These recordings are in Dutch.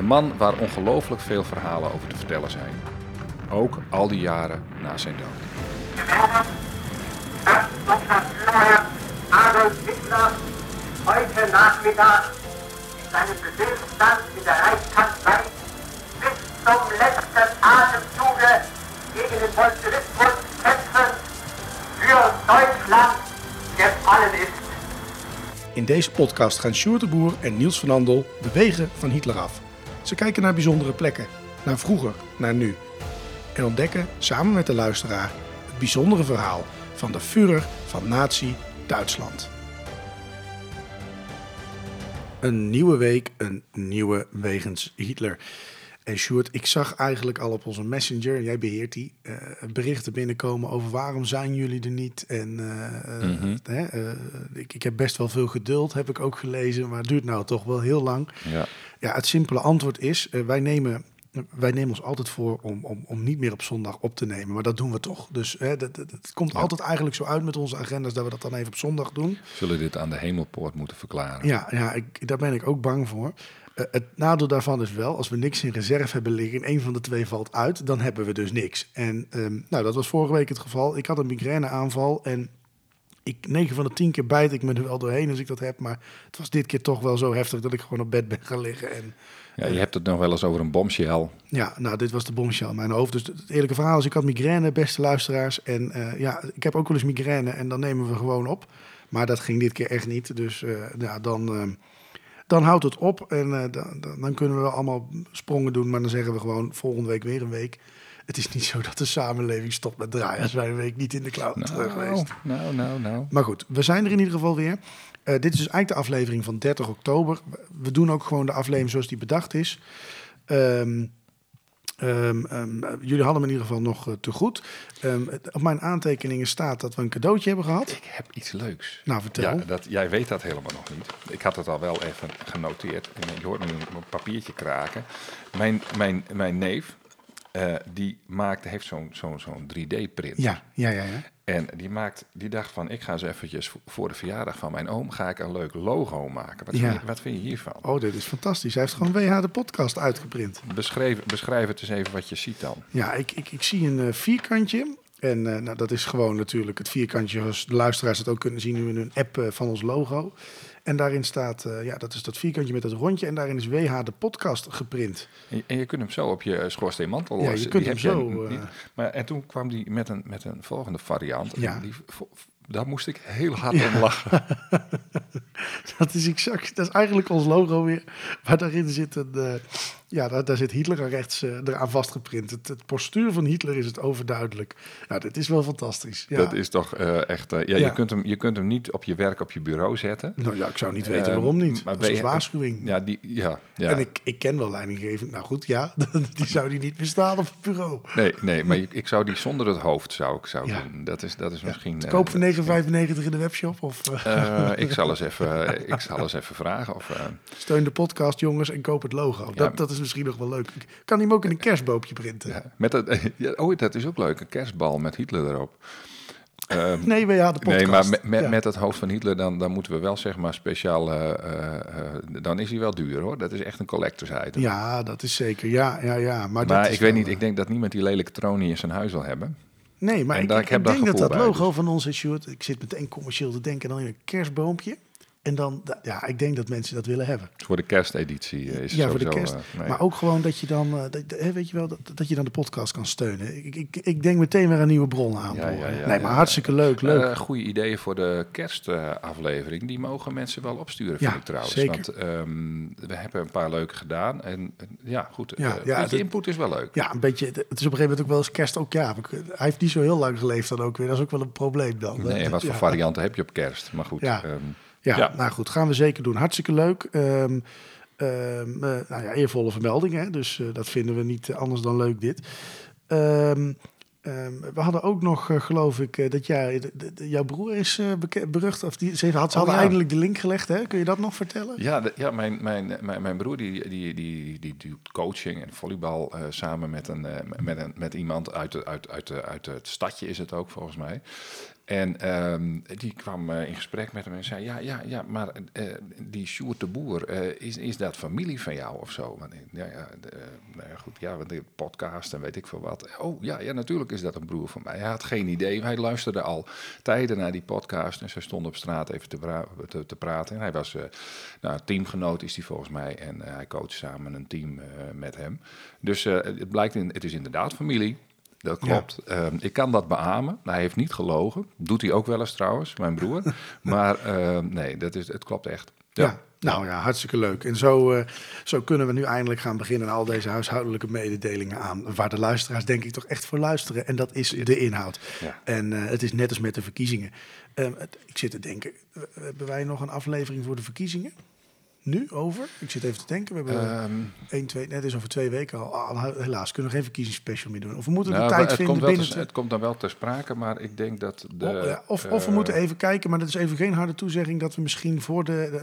Een man waar ongelooflijk veel verhalen over te vertellen zijn. Ook al die jaren na zijn dood. Adolf Hitler heute Nachmittag in seinem Befehlsstand in der Reichskanzlei bis zum letzten Atemzuge gegen den Bolschewismus kämpfen für Deutschland gefallen ist. In deze podcast gaan Sjoerd de Boer en Niels van Andel de wegen van Hitler af. Ze kijken naar bijzondere plekken, naar vroeger, naar nu. En ontdekken samen met de luisteraar het bijzondere verhaal van de Führer van Nazi Duitsland. Een nieuwe week, een nieuwe wegens Hitler. En Sjoerd, ik zag eigenlijk al op onze messenger, jij beheert die, eh, berichten binnenkomen over waarom zijn jullie er niet. En eh, eh, eh, ik, ik heb best wel veel geduld, heb ik ook gelezen, maar het duurt nou toch wel heel lang. Ja. Ja, het simpele antwoord is, eh, wij, nemen, wij nemen ons altijd voor om, om, om niet meer op zondag op te nemen. Maar dat doen we toch. Dus hè, dat, komt altijd eigenlijk zo uit met onze agendas dat we dat dan even op zondag doen. Zullen dit aan de hemelpoort moeten verklaren? Ja, ja ik, daar ben ik ook bang voor. Eh, het nadeel daarvan is wel, als we niks in reserve hebben liggen, en een van de twee valt uit, dan hebben we dus niks. En ehm, nou, dat was vorige week het geval. Ik had een migraineaanval en ik, 9 van de 10 keer bijt ik me er wel doorheen als ik dat heb. Maar het was dit keer toch wel zo heftig dat ik gewoon op bed ben gaan liggen. En Ja, je hebt het nog wel eens over een bombshell. ja, nou, dit was de bombshell in mijn hoofd. Dus het eerlijke verhaal is, ik had migraine, beste luisteraars. En eh, ja, ik heb ook wel eens migraine en dan nemen we gewoon op. Maar dat ging dit keer echt niet. Dus eh, ja, dan, eh, dan houdt het op. En eh, dan, dan, dan kunnen we wel allemaal sprongen doen. Maar dan zeggen we gewoon volgende week weer een week. Het is niet zo dat de samenleving stopt met draaien als wij een week niet in de cloud terug geweest. nou, nou, nou. Maar goed, we zijn er in ieder geval weer. Eh, dit is dus eigenlijk de aflevering van 30 oktober. We doen ook gewoon de aflevering zoals die bedacht is. Ehm, ehm, ehm, eh, jullie hadden me in ieder geval nog eh, te goed. Ehm, op mijn aantekeningen staat dat we een cadeautje hebben gehad. Ik heb iets leuks. Nou, vertel. Ja, dat, jij weet dat helemaal nog niet. Ik had het al wel even genoteerd. En je hoort nu een papiertje kraken. Mijn, mijn, mijn neef, eh, die maakt, heeft zo'n zo'n zo'n 3D-print. Ja, ja, ja, ja. En die, maakt, die dacht van, ik ga eens eventjes vo- voor de verjaardag van mijn oom... ga ik een leuk logo maken. Wat, Ja. vind, je, wat vind je hiervan? Oh, dit is fantastisch. Hij heeft gewoon WH de podcast uitgeprint. Beschrijf, beschrijf het eens even wat je ziet dan. Ja, ik, ik, ik zie een eh, vierkantje. En eh, nou, dat is gewoon natuurlijk het vierkantje, zoals de luisteraars het ook kunnen zien nu in een app eh, van ons logo. En daarin staat, eh, ja, dat is dat vierkantje met dat rondje. En daarin is WH de podcast geprint. En je, en je kunt hem zo op je schoorsteenmantel Ja, je kunt Die hem zo, niet. Maar, en toen kwam die met een, met een volgende variant. En Ja. Die, daar moest ik heel hard om lachen. Dat is exact, dat is eigenlijk ons logo weer. Maar daarin zit een, ja, daar, daar zit Hitler aan rechts eh, eraan vastgeprint. Het, het postuur van Hitler is het overduidelijk. Nou, dit is wel fantastisch. Ja. Dat is toch eh, echt... eh, ja, Ja. Je, kunt hem, je kunt hem niet op je werk op je bureau zetten. Nou ja, ik zou niet weten waarom niet. maar Dat is een waarschuwing. Ja, die, ja, ja. En ik, ik ken wel leidinggevend. Nou goed, ja, die zou die niet bestaan op het bureau. Nee, nee, maar ik, ik zou die zonder het hoofd zou ik zou Ja. doen. Dat is, dat is misschien... Koop voor 9,95 in de webshop. Of ik, zal eens even, ik zal eens even vragen of... steun de podcast, jongens, en koop het logo. Dat, dat is misschien nog wel leuk. Ik kan die hem ook in een kerstboompje printen. ja, met het, ja, oh, dat is ook leuk. Een kerstbal met Hitler erop. Ehm, Nee, we ja, de podcast. Nee, maar met, met, Ja. met het hoofd van Hitler, dan, dan moeten we wel zeg maar speciaal. eh, eh, eh, dan is hij wel duur hoor. Dat is echt een collectors item. Ja, dat is zeker. Ja, ja, ja. Maar, maar ik weet niet, ik denk dat niemand die lelijke troon niet in zijn huis wil hebben. Nee, maar En ik, daar- ik, ik heb denk dat dat logo dus. van ons is, Sjoerd. Ik zit meteen commercieel te denken dan in een kerstboompje. En dan, da- ja, ik denk dat mensen dat willen hebben. Voor de kersteditie eh, is ja, het voor de kerst. eh, nee. Maar ook gewoon dat je dan, eh, dat, weet je wel, dat, dat je dan de podcast kan steunen. Ik, ik, ik denk meteen weer een nieuwe bron aan. Ja, ja, ja, nee, maar ja. hartstikke leuk, leuk. Goede ideeën voor de kerstaflevering. die mogen mensen wel opsturen, vind Ja, ik trouwens. zeker. Want ehm, we hebben een paar leuke gedaan. En ja, goed. Ja, ja, dat- input is wel leuk. ja, een beetje. Het is op een gegeven moment ook wel eens kerst ook. Ja, hij heeft niet zo heel lang geleefd dan ook weer. Dat is ook wel een probleem dan. Nee, Dat- wat voor ja. varianten heb je op kerst? Maar goed. Ja. Ja, Ja. nou goed, gaan we zeker doen. Hartstikke leuk. Ehm, Ehm, eh, nou ja, eervolle vermelding, hè? dus eh, dat vinden we niet anders dan leuk dit. Ehm, we hadden ook nog, eh, geloof ik, eh, dat jij, de- de- de- jouw broer is eh, berucht. Of die, ze, had, ze Oh, hadden ja. eindelijk de link gelegd, hè? Kun je dat nog vertellen? Ja, de- ja mijn, mijn, mijn, mijn broer die, die, die, die doet coaching en volleybal eh, samen met, een, eh, met, een, met iemand uit, de, uit, uit, de, uit het stadje is het ook volgens mij. En ehm, die kwam eh, in gesprek met hem en zei, ja, ja, ja maar eh, die Sjoerd de Boer, eh, is, is dat familie van jou of zo? Want, ja, ja, de, nou ja, goed, ja, want de podcast en weet ik veel wat. Oh ja, ja, natuurlijk is dat een broer van mij. Hij had geen idee, hij luisterde al tijden naar die podcast en ze stonden op straat even te, pra- te, te praten. En hij was, nou, teamgenoot is hij volgens mij en hij coacht samen een team met hem. Dus het blijkt, in, het is inderdaad familie. Dat klopt. Ehm, ik kan dat beamen. Hij heeft niet gelogen. Doet hij ook wel eens trouwens, mijn broer. maar ehm, nee, dat is, het klopt echt. Ja. Nou ja, hartstikke leuk. En zo, eh, zo kunnen we nu eindelijk gaan beginnen aan al deze huishoudelijke mededelingen aan. Waar de luisteraars denk ik toch echt voor luisteren. En dat is de inhoud. Ja. En eh, het is net als met de verkiezingen. Ehm, het- ik zit te denken, eh, hebben wij nog een aflevering voor de verkiezingen? Nu over? Ik zit even te denken. We hebben Ehm, 1, 2, net is over twee weken al. Ah, helaas kunnen we geen verkiezingsspecial meer doen. Of we moeten nou, de tijd het, vinden binnen... te- te- het komt dan wel ter sprake, maar ik denk dat de... Oh, ja, of, of we eh, moeten even kijken, maar dat is even geen harde toezegging... dat we misschien voor de,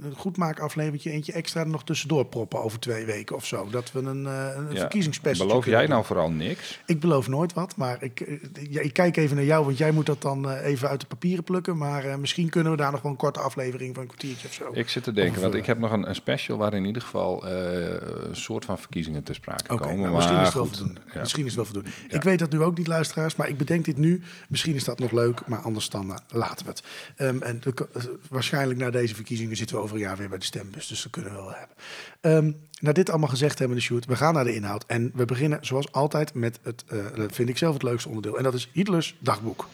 de, goedmaakafleveringje eentje extra er nog tussendoor proppen over twee weken of zo. Dat we een, eh een ja, verkiezingsspecial Beloof jij nou vooral niks? Ik beloof nooit wat, maar ik, eh, ja, ik kijk even naar jou, want jij moet dat dan even uit de papieren plukken. Maar misschien kunnen we daar nog wel een korte aflevering van een kwartiertje of zo. Ik zit te denken, want ik heb nog een, een special waar in ieder geval eh, een soort van verkiezingen ter sprake komen. nou, maar misschien is het wel goed, voldoende. ja. Misschien is het wel voldoende. Ik weet dat nu ook niet, luisteraars, maar ik bedenk dit nu. Misschien is dat nog leuk, maar anders dan eh, laten we het. Ehm, en de- eh, waarschijnlijk na deze verkiezingen zitten we over een jaar weer bij de stembus, dus dat kunnen we wel hebben. Ehm na dit allemaal gezegd hebben, de shoot, we gaan naar de inhoud. En we beginnen zoals altijd met het, dat vind ik zelf het leukste onderdeel. En dat is Hitlers dagboek.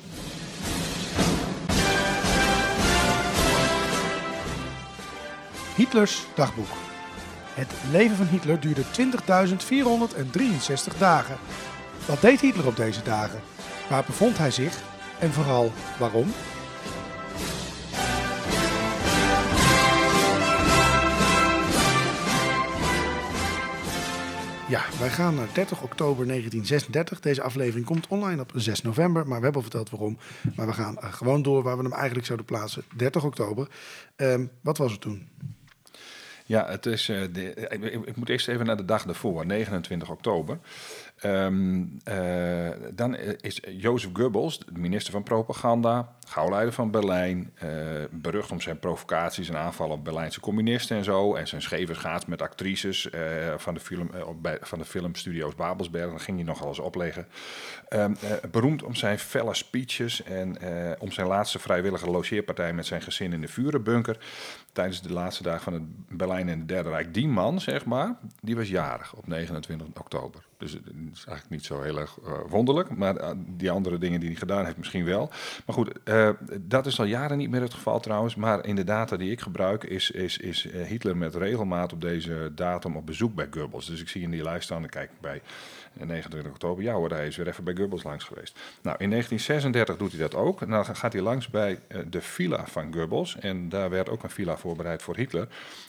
Hitlers dagboek. Het leven van Hitler duurde 20.463 dagen. Wat deed Hitler op deze dagen? Waar bevond hij zich? En vooral waarom? Ja, wij gaan naar 30 oktober 1936. Deze aflevering komt online op 6 november, maar we hebben al verteld waarom. Maar we gaan eh, gewoon door waar we hem eigenlijk zouden plaatsen. 30 oktober. Ehm, wat was het toen? Ja, het is, eh, de, ik, ik- ik moet eerst even naar de dag daarvoor, 29 oktober. Ehm, eh, dan is Jozef Goebbels, minister van Propaganda, gauwleider van Berlijn, eh, berucht om zijn provocaties en aanvallen op Berlijnse communisten en zo. En zijn scheve schaats met actrices eh, van, de film, bij, van de filmstudio's Babelsberg. Dan ging hij nogal eens opleggen. Ehm, eh, beroemd om zijn felle speeches en om zijn laatste vrijwillige logeerpartij met zijn gezin in de Vurenbunker. Tijdens de laatste dagen van het Berlijn en het Derde Rijk. Die man, zeg maar, die was jarig op 29 oktober. Dus het is eigenlijk niet zo heel erg eh, wonderlijk. Maar eh, die andere dingen die hij gedaan heeft misschien wel. Maar goed, eh, dat is al jaren niet meer het geval trouwens. Maar in de data die ik gebruik is, is, is Hitler met regelmaat op deze datum op bezoek bij Goebbels. Dus ik zie in die lijst staan, kijk bij eh, 29 oktober. Ja hoor, hij is weer even bij Goebbels langs geweest. Nou, in 1936 doet hij dat ook. Dan gaat hij langs bij de villa van Goebbels. En daar werd ook een villa voorbereid voor Hitler.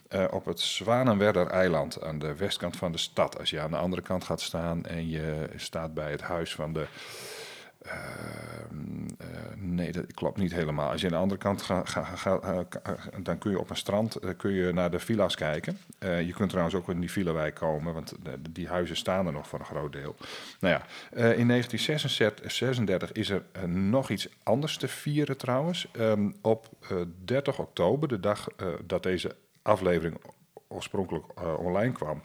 Eh, op het Zwanenwerder eiland aan de westkant van de stad. Als je aan de andere kant gaat staan en je staat bij het huis van de... Ehm, eh, nee, dat klopt niet helemaal. Als je aan de andere kant gaat, ga, eh, dan kun je op een strand kun je naar de villa's kijken. Je kunt trouwens ook in die villa-wijk komen, want de- die huizen staan er nog voor een groot deel. Nou ja, in 1936 is er nog iets anders te vieren trouwens. Ehm, op eh, 30 oktober, de dag dat deze aflevering oorspronkelijk eh, online kwam,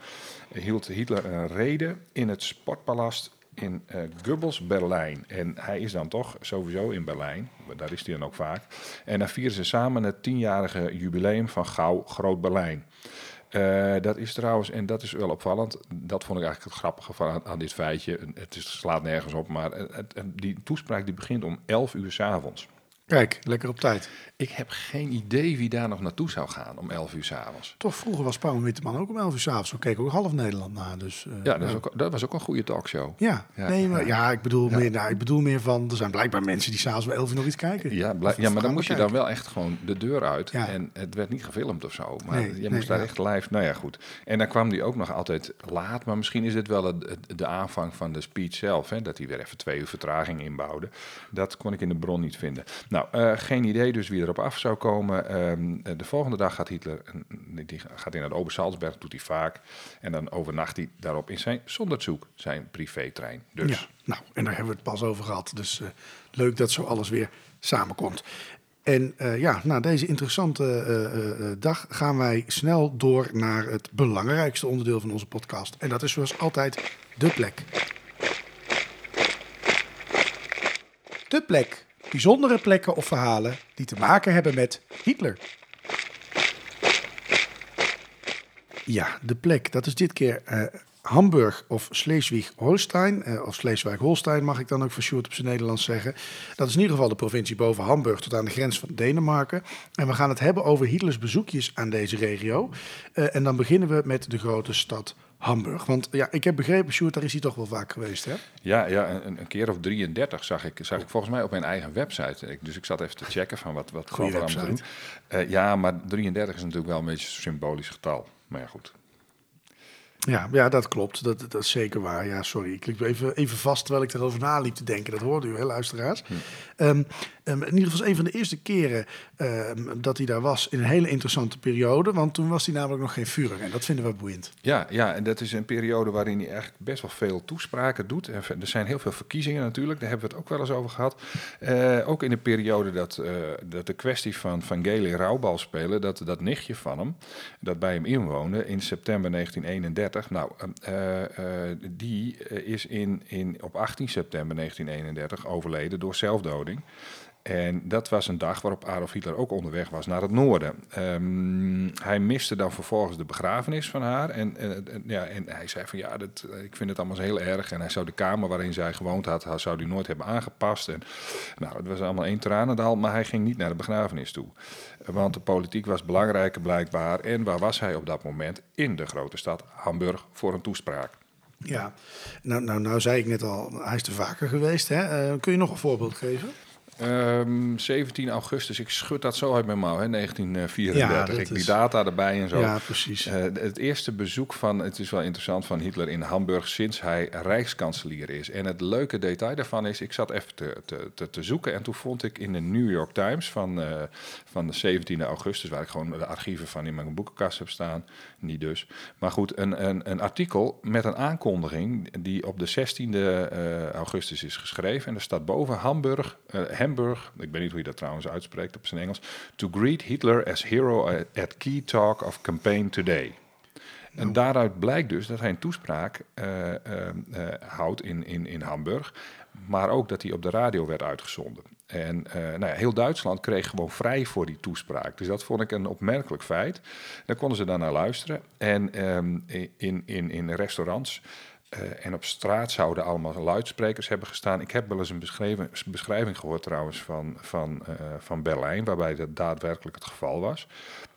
hield Hitler een rede in het Sportpalast in eh Goebbels, Berlijn. En hij is dan toch sowieso in Berlijn, daar is hij dan ook vaak. En dan vieren ze samen het tienjarige jubileum van Gauw Groot-Berlijn. Eh, dat is trouwens, en dat is wel opvallend, dat vond ik eigenlijk het grappige van, aan, dit feitje. Het slaat nergens op, maar het, die toespraak die begint om 11 uur 's avonds. Kijk, lekker op tijd. Ik heb geen idee wie daar nog naartoe zou gaan om 11 uur s'avonds. Toch, vroeger was Pauw Witteman ook om 11 uur s'avonds. We keken ook half Nederland na. Dus, eh, Ja, dat, ook, dat was ook een goede talkshow. Ja, Ja. nee, maar, ja, ik, bedoel Ja. Meer, nou, ik bedoel meer van... Er zijn blijkbaar mensen die s'avonds om 11 uur nog iets kijken. Ja, blijk- ja, maar dan moest je dan wel echt gewoon de deur uit. En het werd niet gefilmd of zo. Maar Nee, je nee, moest daar echt live. Nou ja, goed. En dan kwam die ook nog altijd laat. Maar misschien is dit wel het, het- de aanvang van de speech zelf. Hè, dat hij weer even twee uur vertraging inbouwde. Dat kon ik in de bron niet vinden. Nou, eh, geen idee dus wie erop af zou komen. Ehm, eh, de volgende dag gaat Hitler die gaat hij naar de Obersalzberg. doet hij vaak. En dan overnacht hij daarop in zijn Sonderzoek, zijn privétrein. Dus. Ja, nou, en daar hebben we het pas over gehad. Dus eh, leuk dat zo alles weer samenkomt. En ja, na deze interessante dag gaan wij snel door naar het belangrijkste onderdeel van onze podcast. En dat is zoals altijd de plek. De plek. Bijzondere plekken of verhalen die te maken hebben met Hitler. Ja, de plek. Dat is dit keer eh, Hamburg of Schleswig-Holstein. eh, of Schleswig-Holstein mag ik dan ook voor Sjoerd op zijn Nederlands zeggen. Dat is in ieder geval de provincie boven Hamburg tot aan de grens van Denemarken. En we gaan het hebben over Hitlers bezoekjes aan deze regio. Eh, en dan beginnen we met de grote stad Hamburg. Want ja, ik heb begrepen, Sjoerd, daar is hij toch wel vaak geweest, hè? Ja, ja een, een keer of 33 zag ik, zag ik volgens mij op mijn eigen website. Ik, dus ik zat even te checken van wat, wat allemaal te doen. Ja, maar 33 is natuurlijk wel een beetje een symbolisch getal. Maar ja, goed. Ja, ja dat klopt. Dat, dat is zeker waar. Ja, sorry. Ik liep even, even vast terwijl ik erover na liep te denken. Dat hoorde u, hè, luisteraars. Ehm, ehm, in ieder geval een van de eerste keren ehm, dat hij daar was in een hele interessante periode. Want toen was hij namelijk nog geen Führer. En dat vinden we boeiend. Ja, ja, en dat is een periode waarin hij eigenlijk best wel veel toespraken doet. Er zijn heel veel verkiezingen natuurlijk, daar hebben we het ook wel eens over gehad. Eh, ook in de periode dat, eh, dat de kwestie van Van Gele rouwbal spelen, dat, dat nichtje van hem, dat bij hem inwoonde in september 1931. Nou, eh, eh, die is in, in, op 18 september 1931 overleden door zelfdoding. En dat was een dag waarop Adolf Hitler ook onderweg was naar het noorden. Ehm, hij miste dan vervolgens de begrafenis van haar. En, ja, en hij zei van ja, dat, eh, ik vind het allemaal heel erg. En hij zou de kamer waarin zij gewoond had, zou die nooit hebben aangepast. En, nou, het was allemaal één tranendal, maar hij ging niet naar de begrafenis toe. Want de politiek was belangrijker blijkbaar. En waar was hij op dat moment? In de grote stad Hamburg voor een toespraak. Ja, nou, nou, nou zei ik net al, hij is er vaker geweest. Hè? Eh, kun je nog een voorbeeld geven? Ehm, 17 augustus, ik schud dat zo uit mijn mouw, hè, 1934. Ja, ik die data erbij en zo. Ja, precies. Eh, het eerste bezoek van, het is wel interessant, van Hitler in Hamburg sinds hij rijkskanselier is. En het leuke detail daarvan is, ik zat even te, te, te, te zoeken en toen vond ik in de New York Times van, eh, van de 17e augustus, waar ik gewoon de archieven van in mijn boekenkast heb staan, niet dus. Maar goed, een, een, een artikel met een aankondiging die op de 16e eh, augustus is geschreven. En er staat boven Hamburg, eh, Hamburg, ik weet niet hoe je dat trouwens uitspreekt op zijn Engels, to greet Hitler as hero at- key talk of campaign today. En daaruit blijkt dus dat hij een toespraak eh, eh, houdt in, in, in Hamburg, maar ook dat hij op de radio werd uitgezonden. En nou ja, heel Duitsland kreeg gewoon vrij voor die toespraak. Dus dat vond ik een opmerkelijk feit. Daar konden ze dan naar luisteren. En ehm, in, in, in restaurants eh, en op straat zouden allemaal luidsprekers hebben gestaan. Ik heb wel eens een beschrijving gehoord trouwens van, van, eh, van Berlijn, waarbij dat daadwerkelijk het geval was.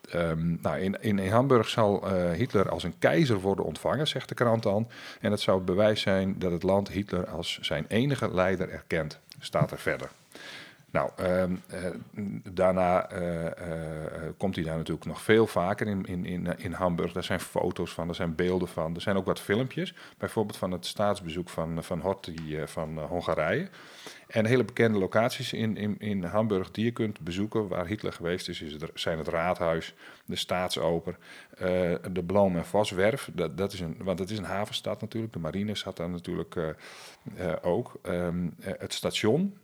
Ehm, nou, in, in, in Hamburg zal eh, Hitler als een keizer worden ontvangen, zegt de krant dan. En het zou bewijs zijn dat het land Hitler als zijn enige leider erkent, staat er verder. Nou, ehm, eh, daarna eh, eh, komt hij daar natuurlijk nog veel vaker in, in, in, in Hamburg. Daar zijn foto's van, er zijn beelden van. Er zijn ook wat filmpjes, bijvoorbeeld van het staatsbezoek van, van van Hongarije. En hele bekende locaties in, in, in Hamburg die je kunt bezoeken waar Hitler geweest is, zijn het Raadhuis, de Staatsoper, de Bloem- en Voswerf. Dat, dat is een, want het is een havenstad natuurlijk, de marine zat daar natuurlijk ook. Ehm, eh, het station,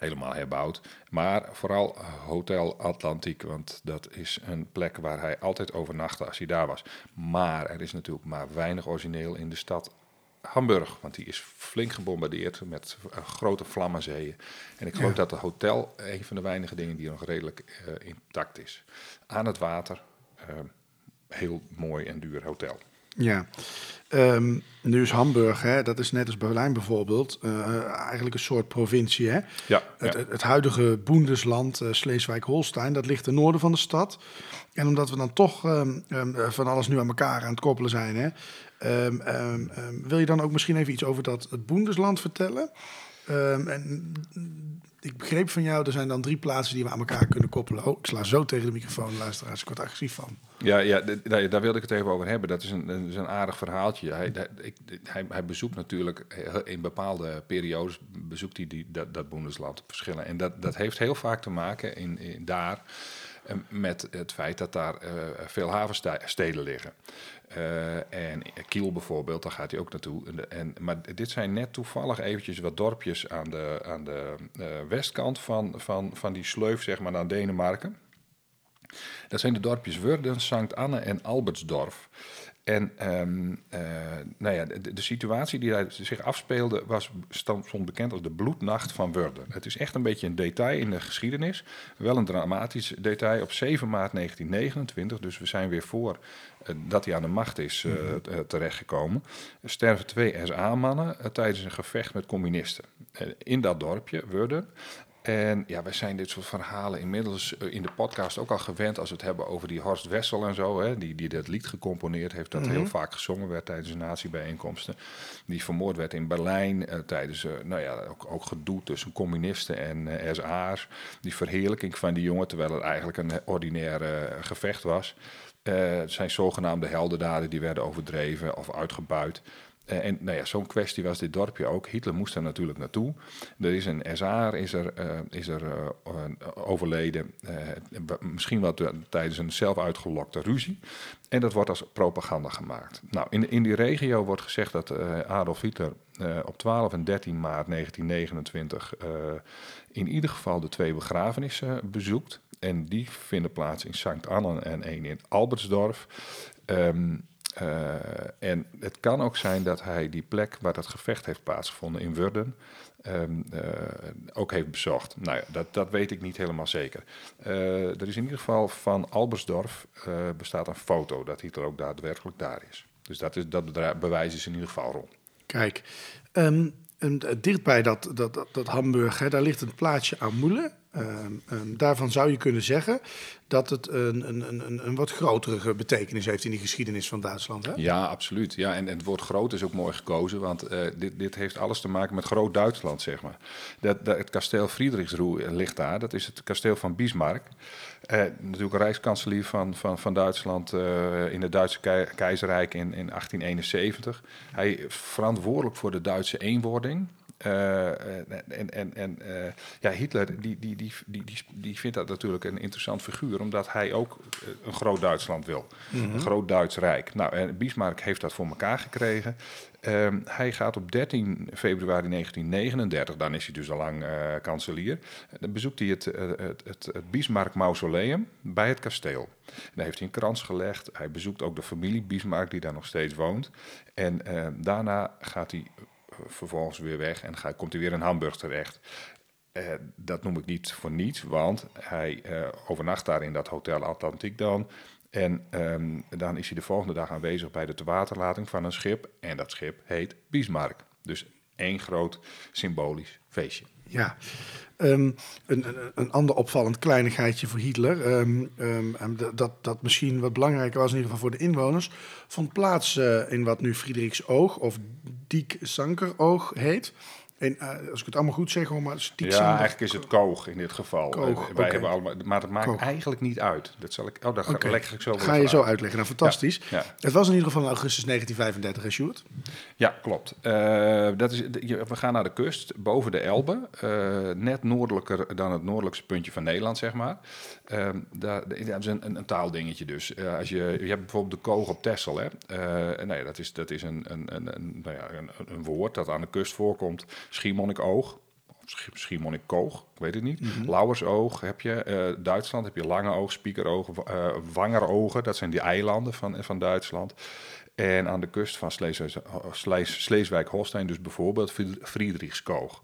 helemaal herbouwd. Maar vooral Hotel Atlantiek, want dat is een plek waar hij altijd overnachtte als hij daar was. Maar er is natuurlijk maar weinig origineel in de stad Hamburg, want die is flink gebombardeerd met eh, grote vlammenzeeën. En ik geloof Ja. dat het hotel een van de weinige dingen die nog redelijk eh, intact is. Aan het water, eh, heel mooi en duur hotel. Ja. Ehm, nu is Hamburg, hè, dat is net als Berlijn bijvoorbeeld, eh, eigenlijk een soort provincie. Hè? Ja, Het, ja. het, huidige Boendesland, uh, Sleeswijk-Holstein, dat ligt ten noorden van de stad. En omdat we dan toch ehm, ehm, van alles nu aan elkaar aan het koppelen zijn, hè, wil je dan ook misschien even iets over dat het Boendesland vertellen? En ik begreep van jou, er zijn dan drie plaatsen die we aan elkaar kunnen koppelen. Oh, ik sla zo tegen de microfoon, luisteraars, ik word agressief van. Ja, ja daar, daar wilde ik het even over hebben. Dat is een, is een aardig verhaaltje. Hij, bezoekt natuurlijk in bepaalde periodes bezoekt hij die, dat, dat Boendesland verschillen. En dat, dat heeft heel vaak te maken in, daar met het feit dat daar uh, veel havensteden liggen. Uh, en Kiel bijvoorbeeld, daar gaat hij ook naartoe. En, maar dit zijn net toevallig eventjes wat dorpjes aan de, aan de westkant van, van, van die sleuf, zeg maar, naar Denemarken. Dat zijn de dorpjes Wurden, Sankt Anne en Albertsdorf. En um, uh, nou ja, de, de, situatie die daar zich afspeelde was, stond bekend als de bloednacht van Wurden. Het is echt een beetje een detail in de geschiedenis. Wel een dramatisch detail. Op 7 maart 1929, dus we zijn weer voor uh, dat hij aan de macht is uh, mm -hmm. terechtgekomen, sterven twee SA-mannen tijdens een gevecht met communisten. in dat dorpje, Wurden. En ja, wij zijn dit soort verhalen inmiddels in de podcast ook al gewend als we het hebben over die Horst Wessel en zo, hè, die, die dat lied gecomponeerd heeft, dat mm -hmm. heel vaak gezongen werd tijdens de natiebijeenkomsten. Die vermoord werd in Berlijn uh, tijdens, uh, nou ja, ook, ook gedoe tussen communisten en uh, SA's. Die verheerlijking van die jongen, terwijl het eigenlijk een ordinair gevecht was. zijn zogenaamde heldendaden die werden overdreven of uitgebuit. Uh, en nou ja, zo'n kwestie was dit dorpje ook. Hitler moest er natuurlijk naartoe. Er is een SA'er is er, uh, is er uh, overleden. misschien wel tijdens een zelf uitgelokte ruzie. En dat wordt als propaganda gemaakt. Nou, in, in die regio wordt gezegd dat Adolf Hitler op 12 en 13 maart 1929 in ieder geval de twee begrafenissen bezoekt. En die vinden plaats in Sankt Anne en één in Albertsdorf. Um, uh, en het kan ook zijn dat hij die plek waar dat gevecht heeft plaatsgevonden in Wurden um, uh, ook heeft bezocht. Nou ja, dat, dat weet ik niet helemaal zeker. Uh, er is in ieder geval van Albersdorf bestaat een foto dat Hitler ook daadwerkelijk daar is. Dus dat, is, dat bewijs is in ieder geval rond. Kijk, um, dichtbij dat, dat, dat, dat Hamburg, hè, daar ligt een plaatsje Amoele. Um, um, daarvan zou je kunnen zeggen dat het een, een, een, een wat grotere betekenis heeft in de geschiedenis van Duitsland. Hè? Ja, absoluut. Ja, en, het woord groot is ook mooi gekozen, want uh, dit, dit heeft alles te maken met groot Duitsland, zeg maar. Dat, dat, het kasteel Friedrichsruhe ligt daar, dat is het kasteel van Bismarck. Uh, natuurlijk rijkskanselier van, van, van Duitsland uh, in het Duitse kei, keizerrijk in, in 1871. Hij verantwoordelijk voor de Duitse eenwording. Uh, en en, en uh, ja, Hitler die, die, die, die, die, die vindt dat natuurlijk een interessant figuur, omdat hij ook een groot Duitsland wil. Mm -hmm. Een groot Duits Rijk. Nou, en Bismarck heeft dat voor elkaar gekregen. Uh, hij gaat op 13 februari 1939, dan is hij dus al lang kanselier, dan bezoekt hij het, het, het, het Bismarck Mausoleum bij het kasteel. En daar heeft hij een krans gelegd. Hij bezoekt ook de familie Bismarck die daar nog steeds woont. En daarna gaat hij vervolgens weer weg en ga, komt hij weer in Hamburg terecht. Uh, dat noem ik niet voor niets, want hij uh, overnacht daar in dat Hotel Atlantiek dan. En um, dan is hij de volgende dag aanwezig bij de tewaterlating van een schip. En dat schip heet Bismarck. Dus één groot symbolisch feestje. Ja, um, een, ander opvallend kleinigheidje voor Hitler, um, um, dat, dat misschien wat belangrijker was in ieder geval voor de inwoners, vond plaats uh, in wat nu Friedrichsoog of Diek Sankeroog heet. En uh, als ik het allemaal goed zeg, hoor, maar Ja, eigenlijk is het koog in dit geval. Koog, uh, wij okay. hebben allemaal, maar dat maakt koog. eigenlijk niet uit. Dat zal ik, oh, dat okay. leg ik zo Ga je zo uitleggen. Nou, fantastisch. Ja, ja. Het was in ieder geval in augustus 1935, hè, Sjoerd? Ja, klopt. Uh, dat is, we gaan naar de kust, boven de Elbe. Net noordelijker dan het noordelijkste puntje van Nederland, zeg maar. Uh, daar, dat is een, een, een taaldingetje dus. Uh, als je, je hebt bijvoorbeeld de koog op Texel. Hè? Uh, nou ja, dat is, dat is een, een, een, nou ja, een, een woord dat aan de kust voorkomt. Schiermonnikoog. Schiermonnikoog, ik weet het niet. Mm-hmm. Lauwersoog heb je. Uh, Duitsland heb je lange oog, spiekeroog, wangerogen. Dat zijn die eilanden van, van Duitsland. En aan de kust van Sleeswijk-Holstein dus bijvoorbeeld Friedrichskoog.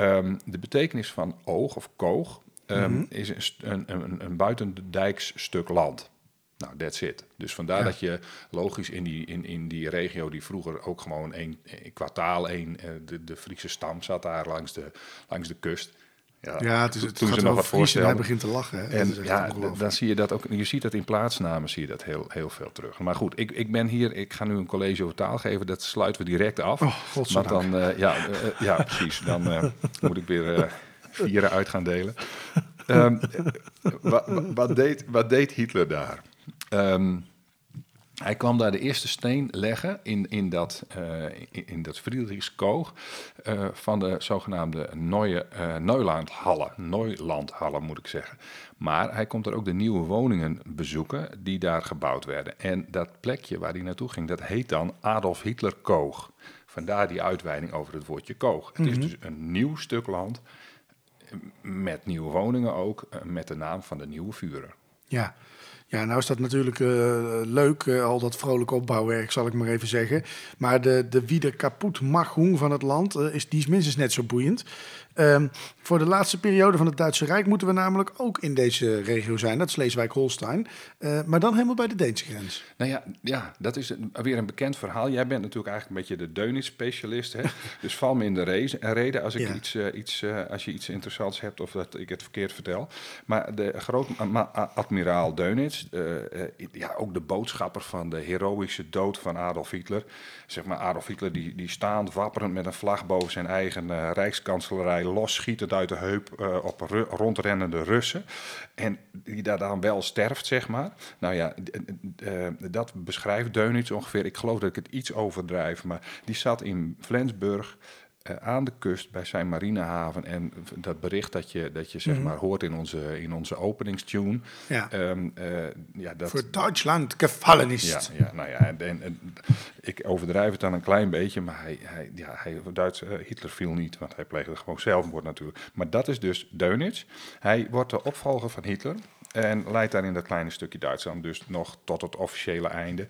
Um, de betekenis van oog of koog um, mm-hmm. is een, een, een, een buitendijks stuk land. Nou, that's it. Dus vandaar Ja. dat je logisch in die, in, in die regio die vroeger ook gewoon één een kwartaal één, eh, de, de Friese stam zat daar langs de, langs de kust. Ja, het, is, het toen gaat ze nog wat hij begint te lachen. Hè? En ja, dan zie je dat ook. Je ziet dat in plaatsnamen zie je dat heel, heel veel terug. Maar goed, ik, ik ben hier. Ik ga nu een college over taal geven. Dat sluiten we direct af. Oh. Want dan, eh, ja, eh, ja, precies. Dan moet ik weer vieren uit gaan delen. Ehm, eh, wat, wat, deed, wat deed Hitler daar? Ehm, hij kwam daar de eerste steen leggen in, in dat, eh in, in dat Friedrichskoog eh, van de zogenaamde Neue, eh Neulandhalle. Neulandhalle moet ik zeggen. Maar hij komt er ook de nieuwe woningen bezoeken die daar gebouwd werden. En dat plekje waar hij naartoe ging, dat heet dan Adolf Hitler Koog. Vandaar die uitweiding over het woordje koog. Het is dus een nieuw stuk land met nieuwe woningen ook, eh, met de naam van de nieuwe Führer. Ja. ja, nou is dat natuurlijk eh, leuk, eh, al dat vrolijke opbouwwerk, zal ik maar even zeggen. Maar de, de wieder kapot machung van het land, is, die is minstens net zo boeiend. Ehm, voor de laatste periode van het Duitse Rijk moeten we namelijk ook in deze regio zijn, dat is Sleeswijk-Holstein. Eh, maar dan helemaal bij de Deense grens. Nou ja, ja, dat is een- weer een bekend verhaal. Jij bent natuurlijk eigenlijk een beetje de Deunitz-specialist. Hè? dus val me in de reden als, ik Ja. iets, eh, iets, eh, als je iets interessants hebt of dat ik het verkeerd vertel. Maar de groot-admiraal Deunitz, eh, eh, ja, ook de boodschapper van de heroïsche dood van Adolf Hitler. Zeg maar Adolf Hitler die, die staand wapperend met een vlag boven zijn eigen eh, rijkskanselarij losschietend uit de heup eh, op rondrennende Russen. En die daar dan wel sterft, zeg maar. Nou ja, eh, dat beschrijft Deunitz ongeveer. Ik geloof dat ik het iets overdrijf, maar die zat in Flensburg. Eh, aan de kust bij zijn marinehaven. En dat bericht dat je, dat je zeg maar hoort in onze, in onze openingstune. Ja. ehm, eh, ja, dat, Voor Duitsland gevallen is. ja, ja, nou ja, en, en, en ik overdrijf het dan een klein beetje, maar hij, hij, ja, hij, Duits, eh, Hitler viel niet, want hij pleegde gewoon zelfmoord natuurlijk. Maar dat is dus Deunitz. Hij wordt de opvolger van Hitler en leidt daar in dat kleine stukje Duitsland dus nog tot het officiële einde.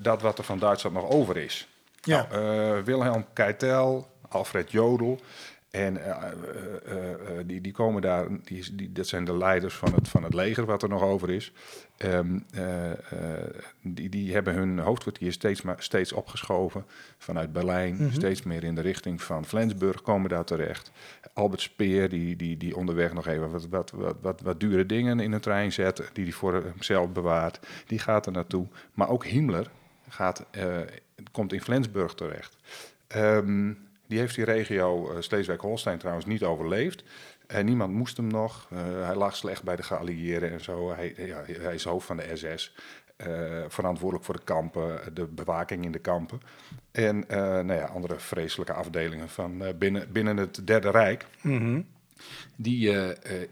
dat wat er van Duitsland nog over is. Ja. Nou, Wilhelm Keitel, Alfred Jodl. En eh, eh, eh, die, die komen daar, die, die, dat zijn de leiders van het, van het leger wat er nog over is. Ehm, eh, eh, die, die hebben hun hoofdkwartier steeds, maar, steeds opgeschoven vanuit Berlijn, steeds meer in de richting van Flensburg komen daar terecht. Albert Speer, die, die, die onderweg nog even wat, wat, wat, wat, wat dure dingen in de trein zet, die hij voor hemzelf bewaart, die gaat er naartoe. Maar ook Himmler gaat, komt in Flensburg terecht. Ehm, die heeft die regio uh, Sleeswijk-Holstein trouwens niet overleefd. En niemand moest hem nog. Uh, hij lag slecht bij de geallieerden en zo. Hij, ja, hij is hoofd van de SS. Uh, verantwoordelijk voor de kampen, de bewaking in de kampen. En nou ja, andere vreselijke afdelingen van binnen, binnen het Derde Rijk. Mhm. Mm -hmm. Die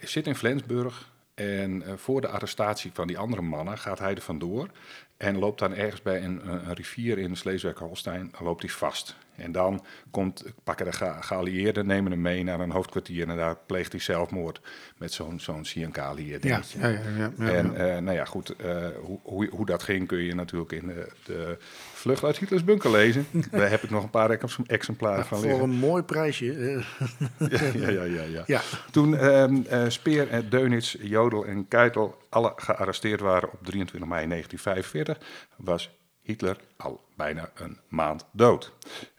zit in Flensburg. En voor de arrestatie van die andere mannen gaat hij er vandoor. En loopt dan ergens bij een, een rivier in Sleeswijk-Holstein, loopt hij vast. En dan komt, pakken de ge geallieerden, nemen hem mee naar een hoofdkwartier en daar pleegt hij zelfmoord met zo'n zo'n CNK-allieerd dingetje. Ja, ja, ja, ja, en uh, nou ja, goed, uh, hoe, hoe, hoe, dat ging kun je natuurlijk in de, de Vlucht uit Hitlers bunker lezen. Daar heb ik nog een paar exemplaren van voor liggen. een mooi prijsje. ja, ja, ja, ja. Toen um, uh, Speer, Deunitz, Jodel en Keitel alle gearresteerd waren op 23 mei 1945, was Hitler al bijna een maand dood.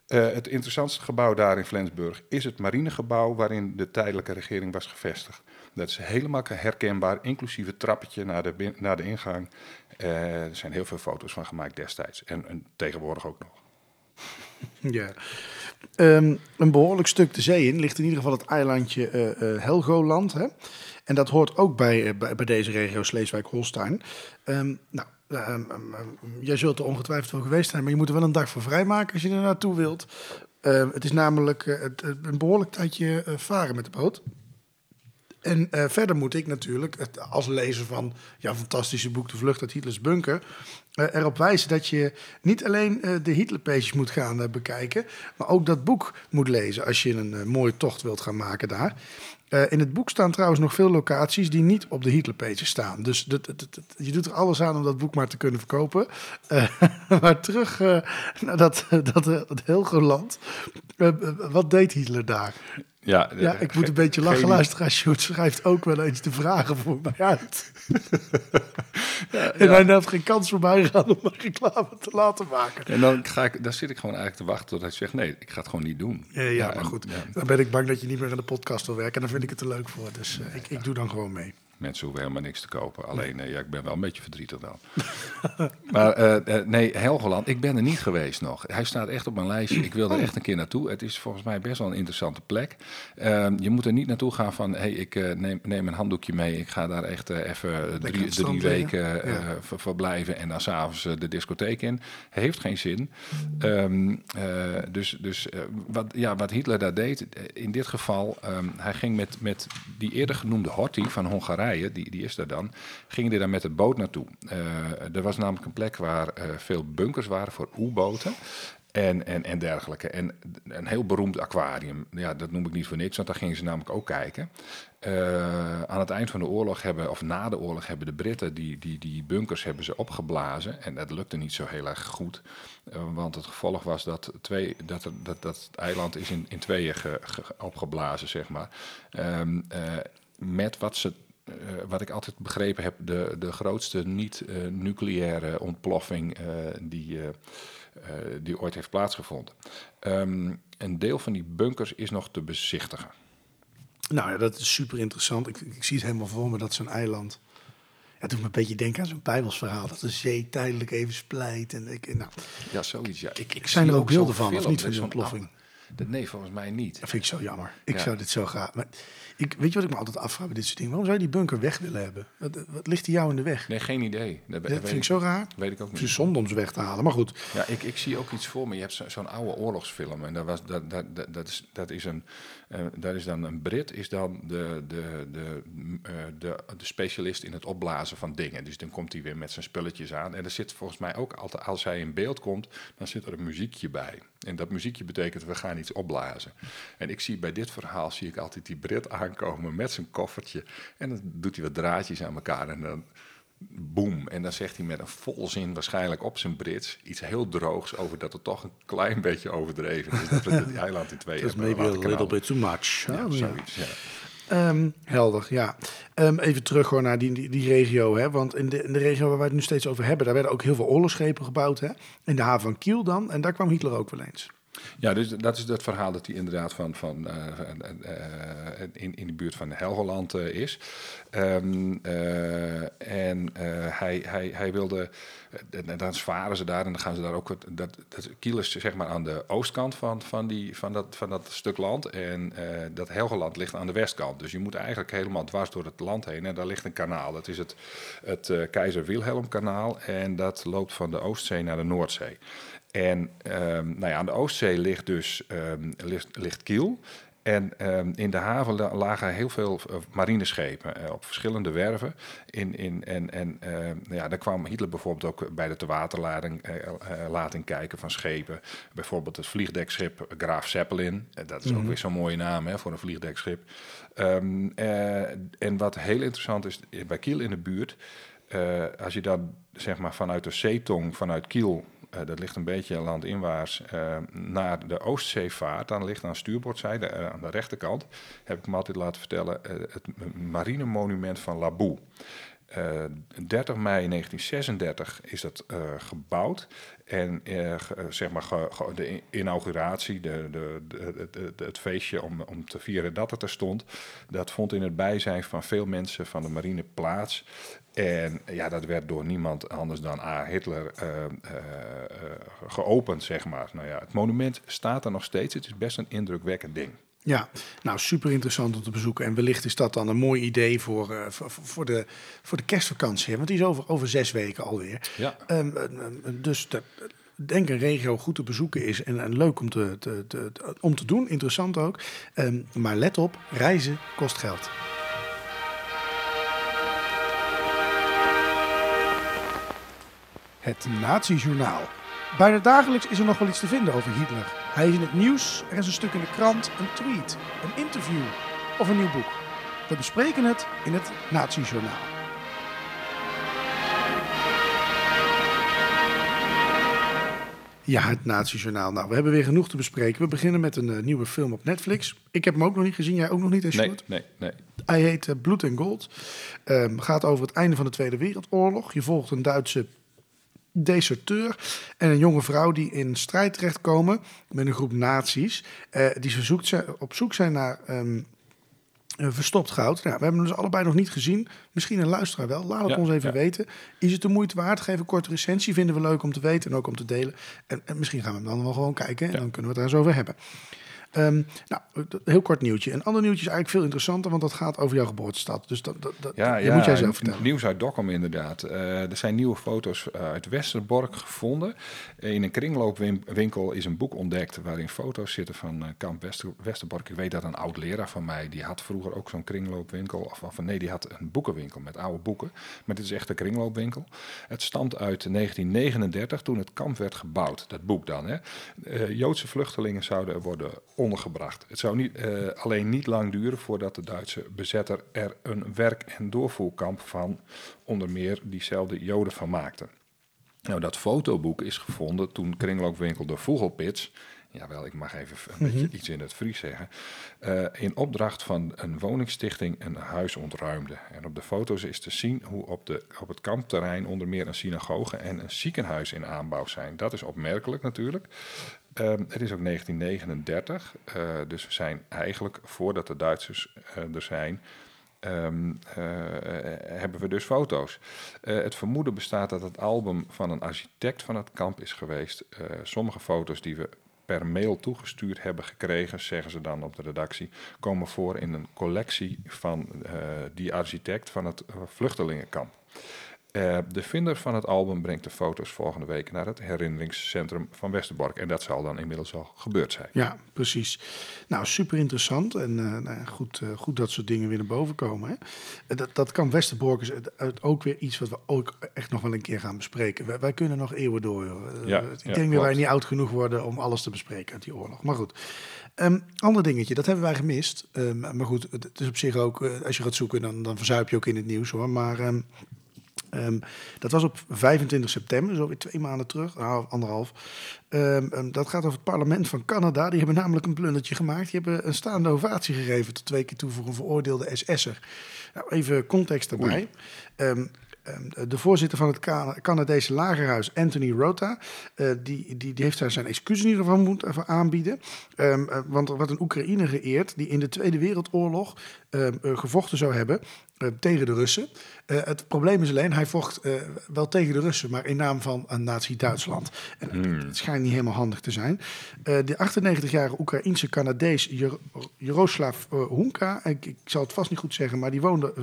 Uh, het interessantste gebouw daar in Flensburg is het marinegebouw waarin de tijdelijke regering was gevestigd. Dat is helemaal herkenbaar, inclusief het trappetje naar de, naar de ingang. Uh, er zijn heel veel foto's van gemaakt destijds en, en tegenwoordig ook nog. Ja. Um, een behoorlijk stuk de zee in ligt in ieder geval het eilandje uh, Helgoland. Hè? En dat hoort ook bij, bij, deze regio Sleeswijk-Holstein. Um, nou, um, jij zult er ongetwijfeld wel geweest zijn, maar je moet er wel een dag voor vrijmaken als je er naartoe wilt. het is namelijk het, een behoorlijk tijdje varen met de boot. En verder moet ik natuurlijk, als lezer van jouw fantastische boek De Vlucht uit Hitlers Bunker, erop wijzen dat je niet alleen de Hitlerpages moet gaan bekijken, maar ook dat boek moet lezen als je een mooie tocht wilt gaan maken daar. In het boek staan trouwens nog veel locaties die niet op de Hitlerpages staan. Dus dat, je doet er alles aan om dat boek maar te kunnen verkopen. maar terug naar dat, dat, dat wat deed Hitler daar? Ja, ja, ik moet een beetje lachen. Luisteraar Sjoerd schrijft ook wel eens de vragen voor mij uit. ja, En hij had geen kans voorbij gaan om een reclame te laten maken. En dan, ga ik, dan zit ik gewoon eigenlijk te wachten tot hij zegt... nee, ik ga het gewoon niet doen. Ja, maar goed. Dan ben ik bang dat je niet meer aan de podcast wil werken. En dan vind ik het te leuk voor. Dus eh, ik, ik doe dan gewoon mee. Mensen hoeven helemaal niks te kopen. Alleen, eh, ja, ik ben wel een beetje verdrietig dan. maar eh, nee, Helgoland, ik ben er niet geweest nog. Hij staat echt op mijn lijstje. Ik wil er echt een keer naartoe. Het is volgens mij best wel een interessante plek. Ehm, je moet er niet naartoe gaan van... hey, ik neem, neem een handdoekje mee. Ik ga daar echt even drie, drie weken Ja. ver- verblijven... en dan s'avonds avonds de discotheek in. Heeft geen zin. Ehm, eh, dus dus wat, ja, wat Hitler daar deed, in dit geval... ehm, hij ging met, met die eerder genoemde Horthy van Hongarije... die, die is daar dan, ging hij daar met de boot naartoe. Eh, er was namelijk een plek waar eh, veel bunkers waren voor U-boten... En, en, en dergelijke. En een heel beroemd aquarium. Ja, dat noem ik niet voor niks, want daar gingen ze namelijk ook kijken. Eh, aan het eind van de oorlog hebben, of na de oorlog, hebben de Britten die, die, die bunkers hebben ze opgeblazen. En dat lukte niet zo heel erg goed. Want het gevolg was dat, twee, dat, er, dat, dat het eiland is in, in tweeën ge- ge- opgeblazen, zeg maar. Eh, met wat ze wat ik altijd begrepen heb, de, de grootste niet-nucleaire ontploffing eh, die, eh, eh, die ooit heeft plaatsgevonden. Ehm, een deel van die bunkers is nog te bezichtigen. Nou ja, dat is super interessant. Ik, ik zie het helemaal voor me dat zo'n eiland. Ja, het doet me een beetje denken aan zo'n Bijbelsverhaal. Dat de zee tijdelijk even splijt. En ik, nou, Ja, zoiets. Ja. Ik, ik Zijn er ook beelden van, of niet, van die ontploffing? Dat- Nee, volgens mij niet. dat vind ik zo jammer. Ik Ja. zou dit zo graag. Maar ik, weet je wat ik me altijd afvraag bij dit soort dingen? Waarom zou je die bunker weg willen hebben? Wat, wat ligt die jou in de weg? Nee, geen idee. Dat, dat vind ik zo raar. Weet ik ook Het is niet. zonde om ze weg te halen. Maar goed, Ja, ik, ik zie ook iets voor me. Je hebt zo- zo'n oude oorlogsfilm en dat, was, dat, dat, dat, dat, is, dat is een, eh, daar is dan een Brit, is dan de, de, de, eh, de, de specialist in het opblazen van dingen. Dus dan komt hij weer met zijn spulletjes aan. En er zit volgens mij ook altijd, als hij in beeld komt, dan zit er een muziekje bij. En dat muziekje betekent, we gaan iets opblazen. En ik zie bij dit verhaal, zie ik altijd die Brit aankomen met zijn koffertje. En dan doet hij wat draadjes aan elkaar en dan boem. En dan zegt hij met een volzin, waarschijnlijk op zijn Brits, iets heel droogs over dat het toch een klein beetje overdreven is. Dat we die eiland in twee dat is maybe a little bit too much. Ja, zoiets. Ehm, helder, ja. Ehm, even terug gewoon naar die, die, die regio. Hè? Want in de, in de regio waar wij het nu steeds over hebben... daar werden ook heel veel oorlogsschepen gebouwd. Hè? In de haven van Kiel dan. En daar kwam Hitler ook wel eens. Ja, dus dat is het verhaal dat hij inderdaad van, van, eh, eh, eh, in, in de buurt van Helgoland is. Ehm, eh, en eh, hij, hij, hij wilde, eh, en dan varen ze daar en dan gaan ze daar ook, dat, dat Kiel is zeg maar aan de oostkant van, van, die, van, dat, van dat stuk land en dat Helgoland ligt aan de westkant. Dus je moet eigenlijk helemaal dwars door het land heen en daar ligt een kanaal. Dat is het, het Keizer Wilhelm kanaal en dat loopt van de Oostzee naar de Noordzee. En ehm, nou ja, aan de Oostzee ligt dus ehm, ligt Kiel. En ehm, in de haven la- lagen heel veel eh, marineschepen eh, op verschillende werven. In, in, en en ehm, nou ja, daar kwam Hitler bijvoorbeeld ook bij de tewaterlating eh, eh, lating kijken van schepen. Bijvoorbeeld het vliegdekschip Graaf Zeppelin. Dat is ook weer zo'n mooie naam hè, voor een vliegdekschip. Ehm, eh, en wat heel interessant is, bij Kiel in de buurt... als je dan zeg maar vanuit de zeetong, vanuit Kiel, dat ligt een beetje landinwaarts, eh, naar de Oostzee vaart, dan ligt aan stuurboordzijde, eh, aan de rechterkant, heb ik me altijd laten vertellen, eh, het marinemonument van Laboe. Eh 30 mei 1936 is dat eh, gebouwd. En eh, eh, zeg maar de in- inauguratie, de, de, het feestje om, om te vieren dat het er stond, dat vond in het bijzijn van veel mensen van de marine plaats. En ja, dat werd door niemand anders dan A. Hitler eh, eh, eh, geopend, zeg maar. Nou ja, het monument staat er nog steeds. Het is best een indrukwekkend ding. Ja, nou super interessant om te bezoeken. En wellicht is dat dan een mooi idee voor, eh, voor, voor, de, voor de kerstvakantie. Want die is over, over zes weken alweer. Ja. Ehm, eh, eh, dus dat, denk een regio goed te bezoeken is en, en leuk om te, te, om te doen. Interessant ook. Ehm, maar let op, reizen kost geld. Het Nazi-journaal. Bijna dagelijks is er nog wel iets te vinden over Hitler. Hij is in het nieuws, er is een stuk in de krant, een tweet, een interview of een nieuw boek. We bespreken het in het Nazi-journaal. Ja, het Nazi-journaal. Nou, we hebben weer genoeg te bespreken. We beginnen met een eh, nieuwe film op Netflix. Ik heb hem ook nog niet gezien. Jij ook nog niet, hè, Nee, nee, nee. Hij heet eh, Bloed en Gold. Ehm, gaat over het einde van de Tweede Wereldoorlog. Je volgt een Duitse deserteur en een jonge vrouw die in strijd terechtkomen met een groep nazi's. eh, die verzoekt zijn, op zoek zijn naar ehm, eh, verstopt goud. Nou, we hebben hem dus allebei nog niet gezien. Misschien een luisteraar wel. Laat het Ja, ons even ja. weten. Is het de moeite waard? Geef een korte recensie. Vinden we leuk om te weten en ook om te delen. En, en misschien gaan we hem dan wel gewoon kijken. En Ja. dan kunnen we het er eens over hebben. Ehm, nou, heel kort nieuwtje. Een ander nieuwtje is eigenlijk veel interessanter, want dat gaat over jouw geboortestad. Dus dat, dat, dat, Ja, dat ja, moet jij zelf vertellen. Nieuws uit Dokkum inderdaad. Eh, er zijn nieuwe foto's eh, uit Westerbork gevonden. In een kringloopwinkel is een boek ontdekt waarin foto's zitten van eh, kamp Wester, Westerbork. Ik weet dat een oud leraar van mij, die had vroeger ook zo'n kringloopwinkel. Of, of nee, die had een boekenwinkel met oude boeken. Maar dit is echt een kringloopwinkel. Het stamt uit 1939 toen het kamp werd gebouwd. Dat boek dan. Hè. Joodse vluchtelingen zouden worden ondergebracht. Het zou niet, eh, alleen niet lang duren voordat de Duitse bezetter er een werk- en doorvoerkamp van onder meer diezelfde Joden van maakte. Nou, dat fotoboek is gevonden toen kringloopwinkel de Vogelpits, jawel, ik mag even een beetje iets in het Fries zeggen, eh, in opdracht van een woningstichting een huis ontruimde. En op de foto's is te zien hoe op, de, op het kampterrein onder meer een synagoge en een ziekenhuis in aanbouw zijn. Dat is opmerkelijk natuurlijk. Ehm, het is ook 1939, eh, dus we zijn eigenlijk voordat de Duitsers eh, er zijn, ehm, eh, hebben we dus foto's. Het vermoeden bestaat dat het album van een architect van het kamp is geweest. Sommige foto's die we per mail toegestuurd hebben gekregen, zeggen ze dan op de redactie, komen voor in een collectie van die architect van het vluchtelingenkamp. Eh, de vinder van het album brengt de foto's volgende week naar het herinneringscentrum van Westerbork. En dat zal dan inmiddels al gebeurd zijn. Ja, precies. Nou, super interessant. En eh, nou goed, eh, goed dat soort dingen weer naar boven komen. Hè? Dat, dat kan Westerbork is ook weer iets wat we ook echt nog wel een keer gaan bespreken. Wij, wij kunnen nog eeuwen door. Ja, ik ja, denk dat wij niet oud genoeg worden om alles te bespreken uit die oorlog. Maar goed. Ehm ander dingetje, dat hebben wij gemist. Ehm, maar goed, het is op zich ook, als je gaat zoeken, dan, dan verzuip je ook in het nieuws hoor. Maar ehm, Ehm, dat was op 25 september, zo weer twee maanden terug, nou, anderhalf. Ehm, ehm, dat gaat over het parlement van Canada. Die hebben namelijk een blundertje gemaakt. Die hebben een staande ovatie gegeven tot twee keer toe voor een veroordeelde SS'er. Nou, even context daarbij. Ehm, de voorzitter van het Cana- Canadese lagerhuis, Anthony Rota, eh, die, die, die heeft daar zijn excuus in ieder geval moeten aanbieden. Ehm, eh, want er wordt een Oekraïne geëerd die in de Tweede Wereldoorlog ehm, eh, gevochten zou hebben tegen de Russen. Het probleem is alleen, hij vocht wel tegen de Russen, maar in naam van een nazi-Duitsland. En het schijnt niet helemaal handig te zijn. De 98-jarige Oekraïense Canadees Jer- Jaroslav Hunka, ik, ik zal het vast niet goed zeggen, maar die woonde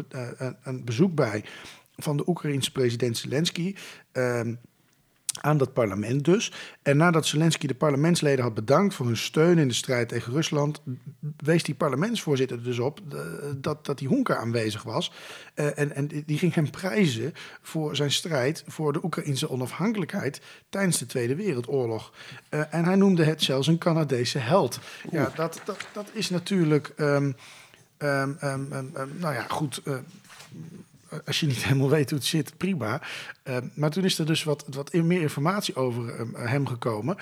een bezoek bij van de Oekraïense president Zelensky. ehm, aan dat parlement dus. En nadat Zelensky de parlementsleden had bedankt voor hun steun in de strijd tegen Rusland, wees die parlementsvoorzitter er dus op eh, dat, dat die Honka aanwezig was. Eh, en, en die ging hem prijzen voor zijn strijd voor de Oekraïnse onafhankelijkheid tijdens de Tweede Wereldoorlog. Eh, en hij noemde het zelfs een Canadese held. Ja, dat, dat, dat is natuurlijk. ehm, ehm, nou ja, goed. Als je niet helemaal weet hoe het zit, prima. Eh, maar toen is er dus wat, wat meer informatie over eh, hem gekomen.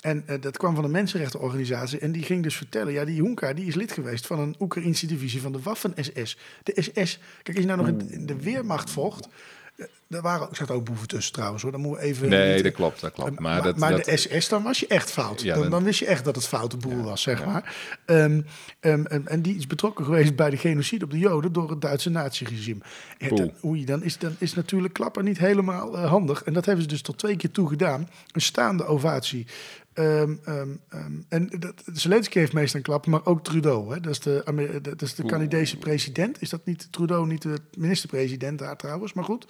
En eh, dat kwam van een mensenrechtenorganisatie. En die ging dus vertellen: ja, die Junka die is lid geweest van een Oekraïnse divisie van de Waffen-SS. De SS. Kijk, als je nou nog in, in de Weermacht vocht. Eh, Daar waren, ik zat ook boeven tussen trouwens hoor. Dan moeten we even. Nee, dat klopt, dat klopt. maar, Maar, dat, maar dat, de SS, dan was je echt fout. Ja, dan, dan- wist je echt dat het foute boel Ja, was, zeg ja. maar. Ehm, ehm, en, en die is betrokken geweest bij de genocide op de Joden door het Duitse naziregime. En oei, dan, is, dan is natuurlijk klappen niet helemaal eh, handig. En dat hebben ze dus tot twee keer toe gedaan. Een staande ovatie. Ehm, en dat, Zelensky heeft meestal een klap, maar ook Trudeau. Hè? Dat is de, dat is de. Canadese president. Is dat niet Trudeau, niet de minister-president daar trouwens, maar goed.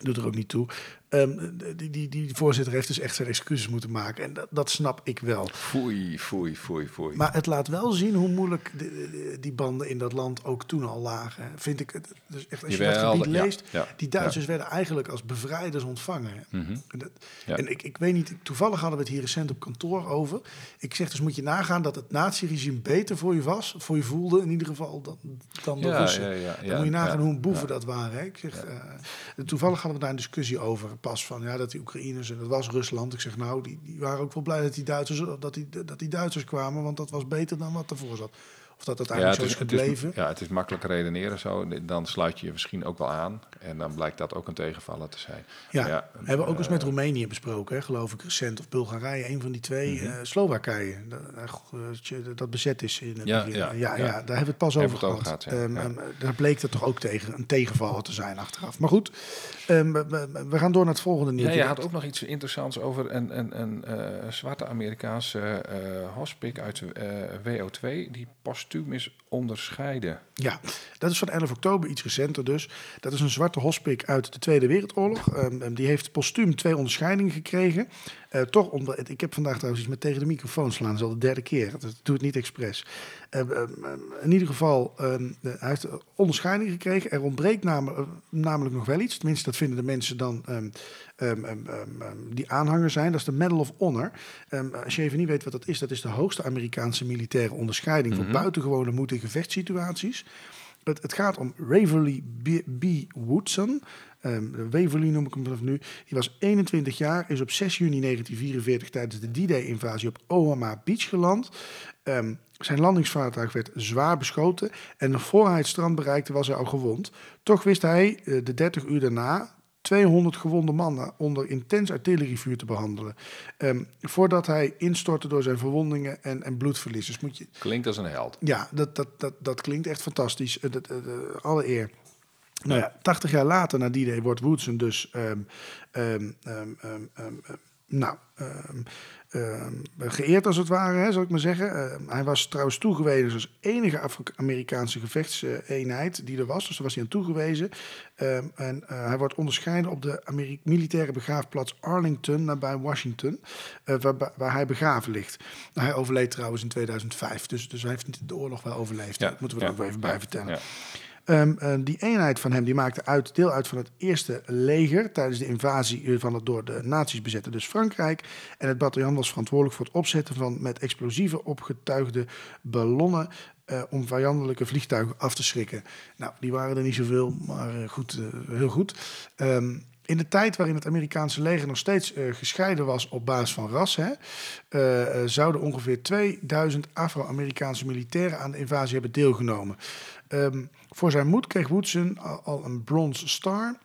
Doet er ook niet toe. Ehm, die, die, die voorzitter heeft dus echt zijn excuses moeten maken. En dat, dat snap ik wel. Foei, foei, foei, foei. Maar het laat wel zien hoe moeilijk de- de- die banden in dat land ook toen al lagen. Vind ik het. Dus echt, als je dat gebied leest, ja, die Duitsers werden eigenlijk als bevrijders ontvangen. Mhm. En, dat- Ja. en ik, ik weet niet, toevallig hadden we het hier recent op kantoor over. Ik zeg dus moet je nagaan dat het naziregime beter voor je was, voor je voelde in ieder geval, dan, dan de Russen. Dan moet je nagaan hoe een boeven dat waren. Hè. Ik zeg, eh, toevallig hadden we daar een discussie over. Pas van ja, dat die Oekraïners, en dat was Rusland. Ik zeg nou, die, die waren ook wel blij dat die, Duitsers, dat, die, dat die Duitsers kwamen. Want dat was beter dan wat ervoor zat. Of dat uiteindelijk zo is het gebleven. is, ja, het is makkelijk redeneren zo. Dan sluit je je misschien ook wel aan. En dan blijkt dat ook een tegenvaller te zijn. Ja, ja hebben we ook eens met Roemenië besproken, hè, geloof ik, recent. Of Bulgarije, een van die twee. Mm Slowakije, dat, dat, bezet is in het ja, begin. Ja, ja, ja, daar hebben we het pas over gehad. um, um, daar bleek dat toch ook tegen, een tegenvaller te zijn achteraf. Maar goed, um, we, we, gaan door naar het volgende nieuws. Ja, je had ook nog iets interessants over een, een, een uh, zwarte Amerikaanse uh, hospic uit uh, WO2... die postuum is onderscheiden. Ja, dat is van 11 oktober, iets recenter dus. Dat is een zwarte hospik uit de Tweede Wereldoorlog. Um, die heeft postuum twee onderscheidingen gekregen. Uh, toch, onder, ik heb vandaag trouwens iets met tegen de microfoon slaan. Dat is al de derde keer. Dat doe het niet expres. Uh, in ieder geval, hij heeft onderscheiding gekregen. Er ontbreekt nam, namelijk nog wel iets. Tenminste, dat vinden de mensen dan um, die aanhanger zijn. Dat is de Medal of Honor. als je even niet weet wat dat is, dat is de hoogste Amerikaanse militaire onderscheiding... voor buitengewone moed in gevechtssituaties. Het, het, gaat om Waverly B. Woodson. Um, Waverly noem ik hem vanaf nu. Die was 21 jaar, is op 6 juni 1944 tijdens de D-Day-invasie op Omaha Beach geland. Um, zijn landingsvaartuig werd zwaar beschoten en voor hij het strand bereikte was hij al gewond. Toch wist hij uh, de 30 uur daarna 200 gewonde mannen onder intens artillerievuur te behandelen. Um, voordat hij instortte door zijn verwondingen en, en bloedverlies. Dus moet je... Klinkt als een held. Ja, dat, dat, dat, dat klinkt echt fantastisch. Uh, dat, uh, alle eer. Nou ja, 80 jaar later na die day wordt Woodson dus um, um, nou, Ehm, geëerd als het ware, hè, zal ik maar zeggen. Ehm, hij was trouwens toegewezen als enige Amerikaanse gevechtseenheid die er was. Dus daar was hij aan toegewezen. Ehm, en uh, hij wordt onderscheiden op de Ameri militaire begraafplaats Arlington nabij Washington, uh, waar, waar, hij begraven ligt. Nou, hij overleed trouwens in 2005, dus, dus hij heeft de oorlog wel overleefd. Ja, dat moeten we er ook even bij vertellen. Um, uh, die eenheid van hem die maakte uit, deel uit van het eerste leger tijdens de invasie van het door de nazi's bezette, dus Frankrijk. En het bataljon was verantwoordelijk voor het opzetten van met explosieven opgetuigde ballonnen uh, om vijandelijke vliegtuigen af te schrikken. Nou, die waren er niet zoveel, maar uh, goed, heel goed. Um, in de tijd waarin het Amerikaanse leger nog steeds gescheiden was op basis van ras, hè, zouden ongeveer 2000 Afro-Amerikaanse militairen aan de invasie hebben deelgenomen. Um, voor zijn moed kreeg Woodson al, een Bronze Star.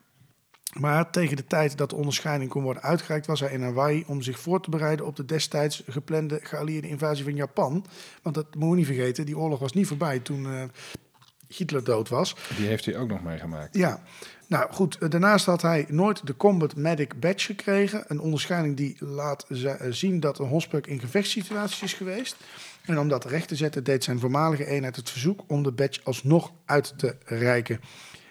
Maar tegen de tijd dat de onderscheiding kon worden uitgereikt, was hij in Hawaii om zich voor te bereiden op de destijds geplande geallieerde invasie van Japan. Want dat moet je niet vergeten, die oorlog was niet voorbij toen uh, Hitler dood was. Die heeft hij ook nog meegemaakt. Ja, nou goed, daarnaast had hij nooit de Combat Medic Badge gekregen. Een onderscheiding die laat zien dat een hospuk in gevechtssituaties is geweest. En om dat recht te zetten deed zijn voormalige eenheid het verzoek om de badge alsnog uit te reiken.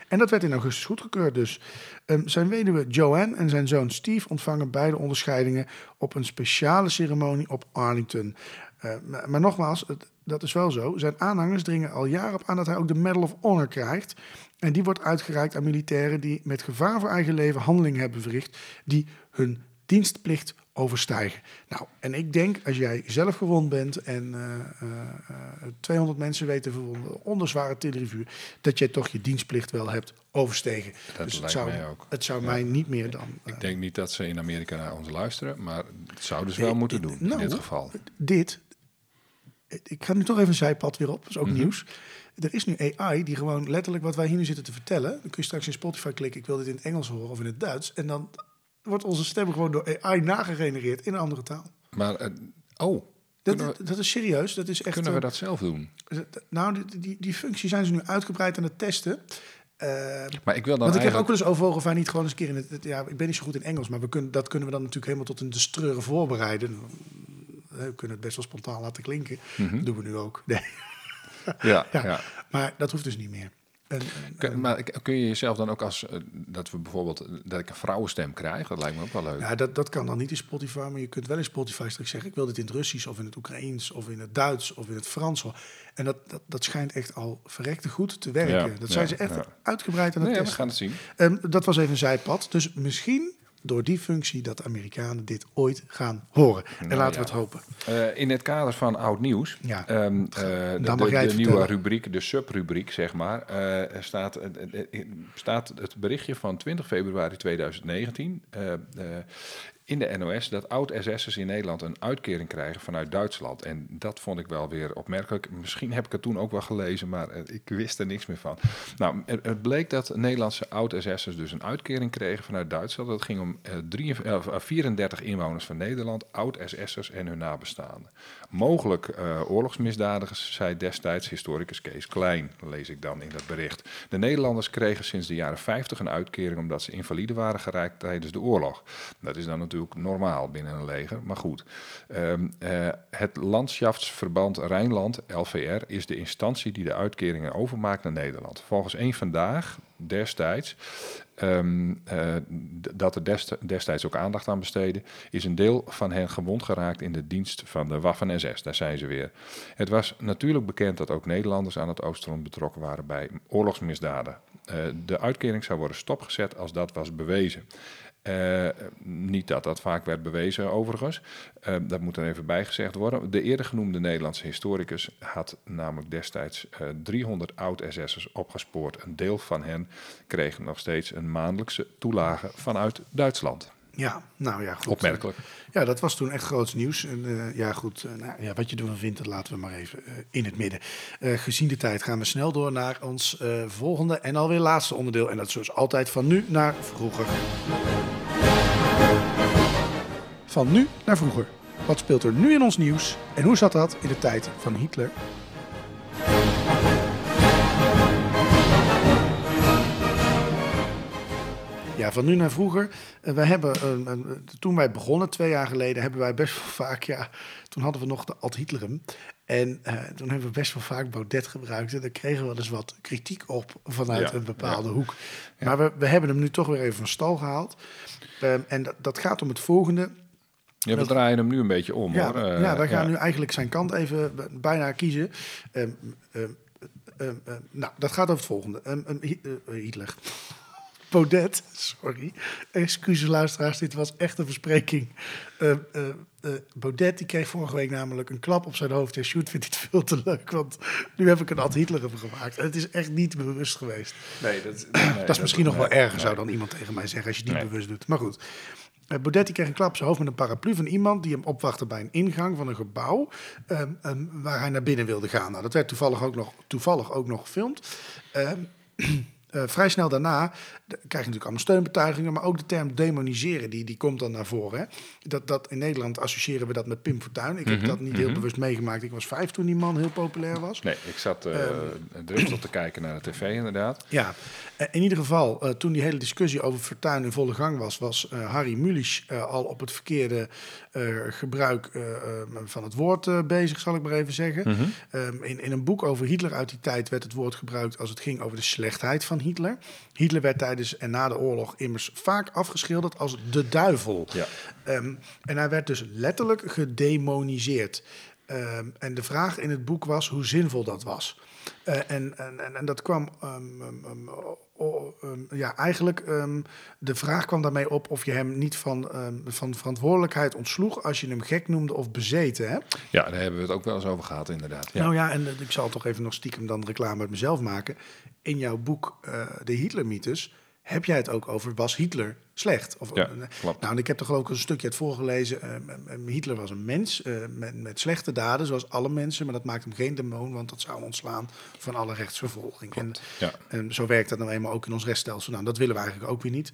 En dat werd in augustus goedgekeurd dus. Um, zijn weduwe Joanne en zijn zoon Steve ontvangen beide onderscheidingen op een speciale ceremonie op Arlington. Uh, maar, nogmaals, dat is wel zo. Zijn aanhangers dringen al jaren op aan dat hij ook de Medal of Honor krijgt. En die wordt uitgereikt aan militairen die met gevaar voor eigen leven handelingen hebben verricht die hun dienstplicht overstijgen. Nou, en ik denk, als jij zelf gewond bent en uh, uh, 200 mensen weten verwonden onder zware dat jij toch je dienstplicht wel hebt overstegen. Dat dus het zou, mij ook. Het zou mij niet meer dan. ik eh, denk niet dat ze in Amerika naar ons luisteren, maar het zouden ze wel moeten doen nou, in dit geval. Dit, ik ga nu toch even een zijpad weer op, dat is ook mhm. nieuws. Er is nu AI die gewoon letterlijk wat wij hier nu zitten te vertellen. Dan kun je straks in Spotify klikken, ik wil dit in het Engels horen of in het Duits. En dan wordt onze stem gewoon door AI nagegenereerd in een andere taal. Maar, uh, oh. Dat, we, dat, is serieus. Dat is echt, kunnen we dat zelf doen? Nou, die, die, die functie zijn ze nu uitgebreid aan het testen. Uh, maar ik wil dan want ik heb ook wel eens overwogen of wij niet gewoon eens een keer in het, ja, ik ben niet zo goed in Engels, maar we kunnen, dat kunnen we dan natuurlijk helemaal tot een de streuren voorbereiden. We kunnen het best wel spontaan laten klinken. Mm -hmm. Dat doen we nu ook. Nee. Ja, ja, ja, Maar dat hoeft dus niet meer. En, kun, maar kun je jezelf dan ook als uh, dat we bijvoorbeeld dat ik een vrouwenstem krijg, dat lijkt me ook wel leuk. Ja, dat, dat kan dan niet in Spotify, maar je kunt wel in Spotify straks zeggen: ik wil dit in het Russisch of in het Oekraïens of in het Duits of in het Frans. En dat, dat, dat schijnt echt al verrekte goed te werken. Ja, dat zijn ze echt uitgebreid aan het nee, testen. we gaan het zien. Um, dat was even een zijpad. Dus misschien door die functie dat de Amerikanen dit ooit gaan horen. en Nou laten ja. we het hopen. Eh, in het kader van oud nieuws, Ja. ehm, eh, de, mag de- de nieuwe rubriek, de subrubriek zeg maar, er staat, staat het berichtje van 20 februari 2019 eh, eh, in de NOS dat oud-SS'ers in Nederland een uitkering krijgen vanuit Duitsland. En dat vond ik wel weer opmerkelijk. Misschien heb ik het toen ook wel gelezen, maar eh, ik wist er niks meer van. Nou, het, bleek dat Nederlandse oud-SS'ers dus een uitkering kregen vanuit Duitsland. Dat ging om eh, 43 eh, 34 inwoners van Nederland, oud-SS'ers en hun nabestaanden. Mogelijk eh, oorlogsmisdadigers, zei destijds historicus Kees Klein, lees ik dan in dat bericht. De Nederlanders kregen sinds de jaren 50 een uitkering omdat ze invalide waren geraakt tijdens de oorlog. Dat is dan natuurlijk normaal binnen een leger, maar goed. Ehm, eh, het Landschaftsverband Rijnland, LVR, is de instantie die de uitkeringen overmaakt naar Nederland. Volgens één vandaag, destijds, ehm, eh, dat er dest- destijds ook aandacht aan besteden, is een deel van hen gewond geraakt in de dienst van de Waffen-SS. Daar zijn ze weer. Het was natuurlijk bekend dat ook Nederlanders aan het Oostfront betrokken waren bij oorlogsmisdaden. Eh, de uitkering zou worden stopgezet als dat was bewezen. Eh, niet dat dat vaak werd bewezen, overigens. Eh, dat moet er even bijgezegd worden. De eerder genoemde Nederlandse historicus had namelijk destijds eh, 300 oud-SS'ers opgespoord. Een deel van hen kreeg nog steeds een maandelijkse toelage vanuit Duitsland. Ja, nou ja, goed. Opmerkelijk. Ja, dat was toen echt groots nieuws. En, eh, ja, goed. eh, nou, ja, wat je ervan vindt, dat laten we maar even eh, in het midden. Gezien de tijd gaan we snel door naar ons volgende en alweer laatste onderdeel. En dat is zoals altijd van nu naar vroeger. Van nu naar vroeger. Wat speelt er nu in ons nieuws? En hoe zat dat in de tijd van Hitler? Ja, van nu naar vroeger. Eh, wij hebben, eh, toen wij begonnen, twee jaar geleden, hebben wij best wel vaak, ja, toen hadden we nog de Ad Hitlerum. En eh, toen hebben we best wel vaak Baudet gebruikt. En daar kregen we wel eens wat kritiek op vanuit Ja, een bepaalde ja. hoek. Maar we, we hebben hem nu toch weer even van stal gehaald. Ehm, en dat, dat gaat om het volgende. Ja, we draaien hem nu een beetje om, Ja, hoor. Ja wij gaan ja. nu eigenlijk zijn kant even bijna kiezen. Ehm, ehm, nou, dat gaat over het volgende. Hi- Hitler. Baudet, sorry. Excuses luisteraars, dit was echt een verspreking. Eh, Baudet die kreeg vorige week namelijk een klap op zijn hoofd. En Sjoerd vindt het veel te leuk, want nu heb ik een ad Hitler over gemaakt. En het is echt niet bewust geweest. Nee, dat, Dat is misschien nog wel erger, nee. zou dan iemand tegen mij zeggen, als je het niet Nee. bewust doet. Maar goed. Eh, Baudet die kreeg een klap op zijn hoofd met een paraplu van iemand die hem opwachtte bij een ingang van een gebouw ehm, ehm, waar hij naar binnen wilde gaan. Nou, dat werd toevallig ook nog, toevallig ook nog gefilmd. Ehm, eh, vrij snel daarna krijg je natuurlijk allemaal steunbetuigingen, maar ook de term demoniseren, die, die komt dan naar voren. Hè? Dat, dat in Nederland associëren we dat met Pim Fortuyn. Ik heb Mhm, dat niet heel bewust meegemaakt. Ik was vijf toen die man heel populair was. Nee, ik zat eh driftig te kijken naar de tv, inderdaad. Ja, eh, in ieder geval, eh, toen die hele discussie over Fortuyn in volle gang was, was Harry Mulisch al op het verkeerde gebruik van het woord bezig, zal ik maar even zeggen. Ehm, in, in een boek over Hitler uit die tijd werd het woord gebruikt als het ging over de slechtheid van Hitler. Hitler werd tijdens en na de oorlog immers vaak afgeschilderd als de duivel. Ja. Ehm, en hij werd dus letterlijk gedemoniseerd. Ehm, en de vraag in het boek was hoe zinvol dat was. Eh, en, en, en, en dat kwam, ehm, ja, eigenlijk, de vraag kwam daarmee op of je hem niet van, van verantwoordelijkheid ontsloeg als je hem gek noemde of bezeten. Hè? Ja, daar hebben we het ook wel eens over gehad, inderdaad. Ja. Nou ja, en eh, ik zal toch even nog stiekem dan reclame uit mezelf maken. In jouw boek eh, De Hitler-mythes heb jij het ook over was Hitler slecht? Of, Ja, eh, klopt. Nou, en ik heb er geloof ik een stukje uit voorgelezen. Eh, eh, Hitler was een mens eh, met, met slechte daden, zoals alle mensen. Maar dat maakt hem geen demon, want dat zou ontslaan van alle rechtsvervolging. En, Ja. en zo werkt dat nou eenmaal ook in ons rechtsstelsel. Nou, dat willen we eigenlijk ook weer niet.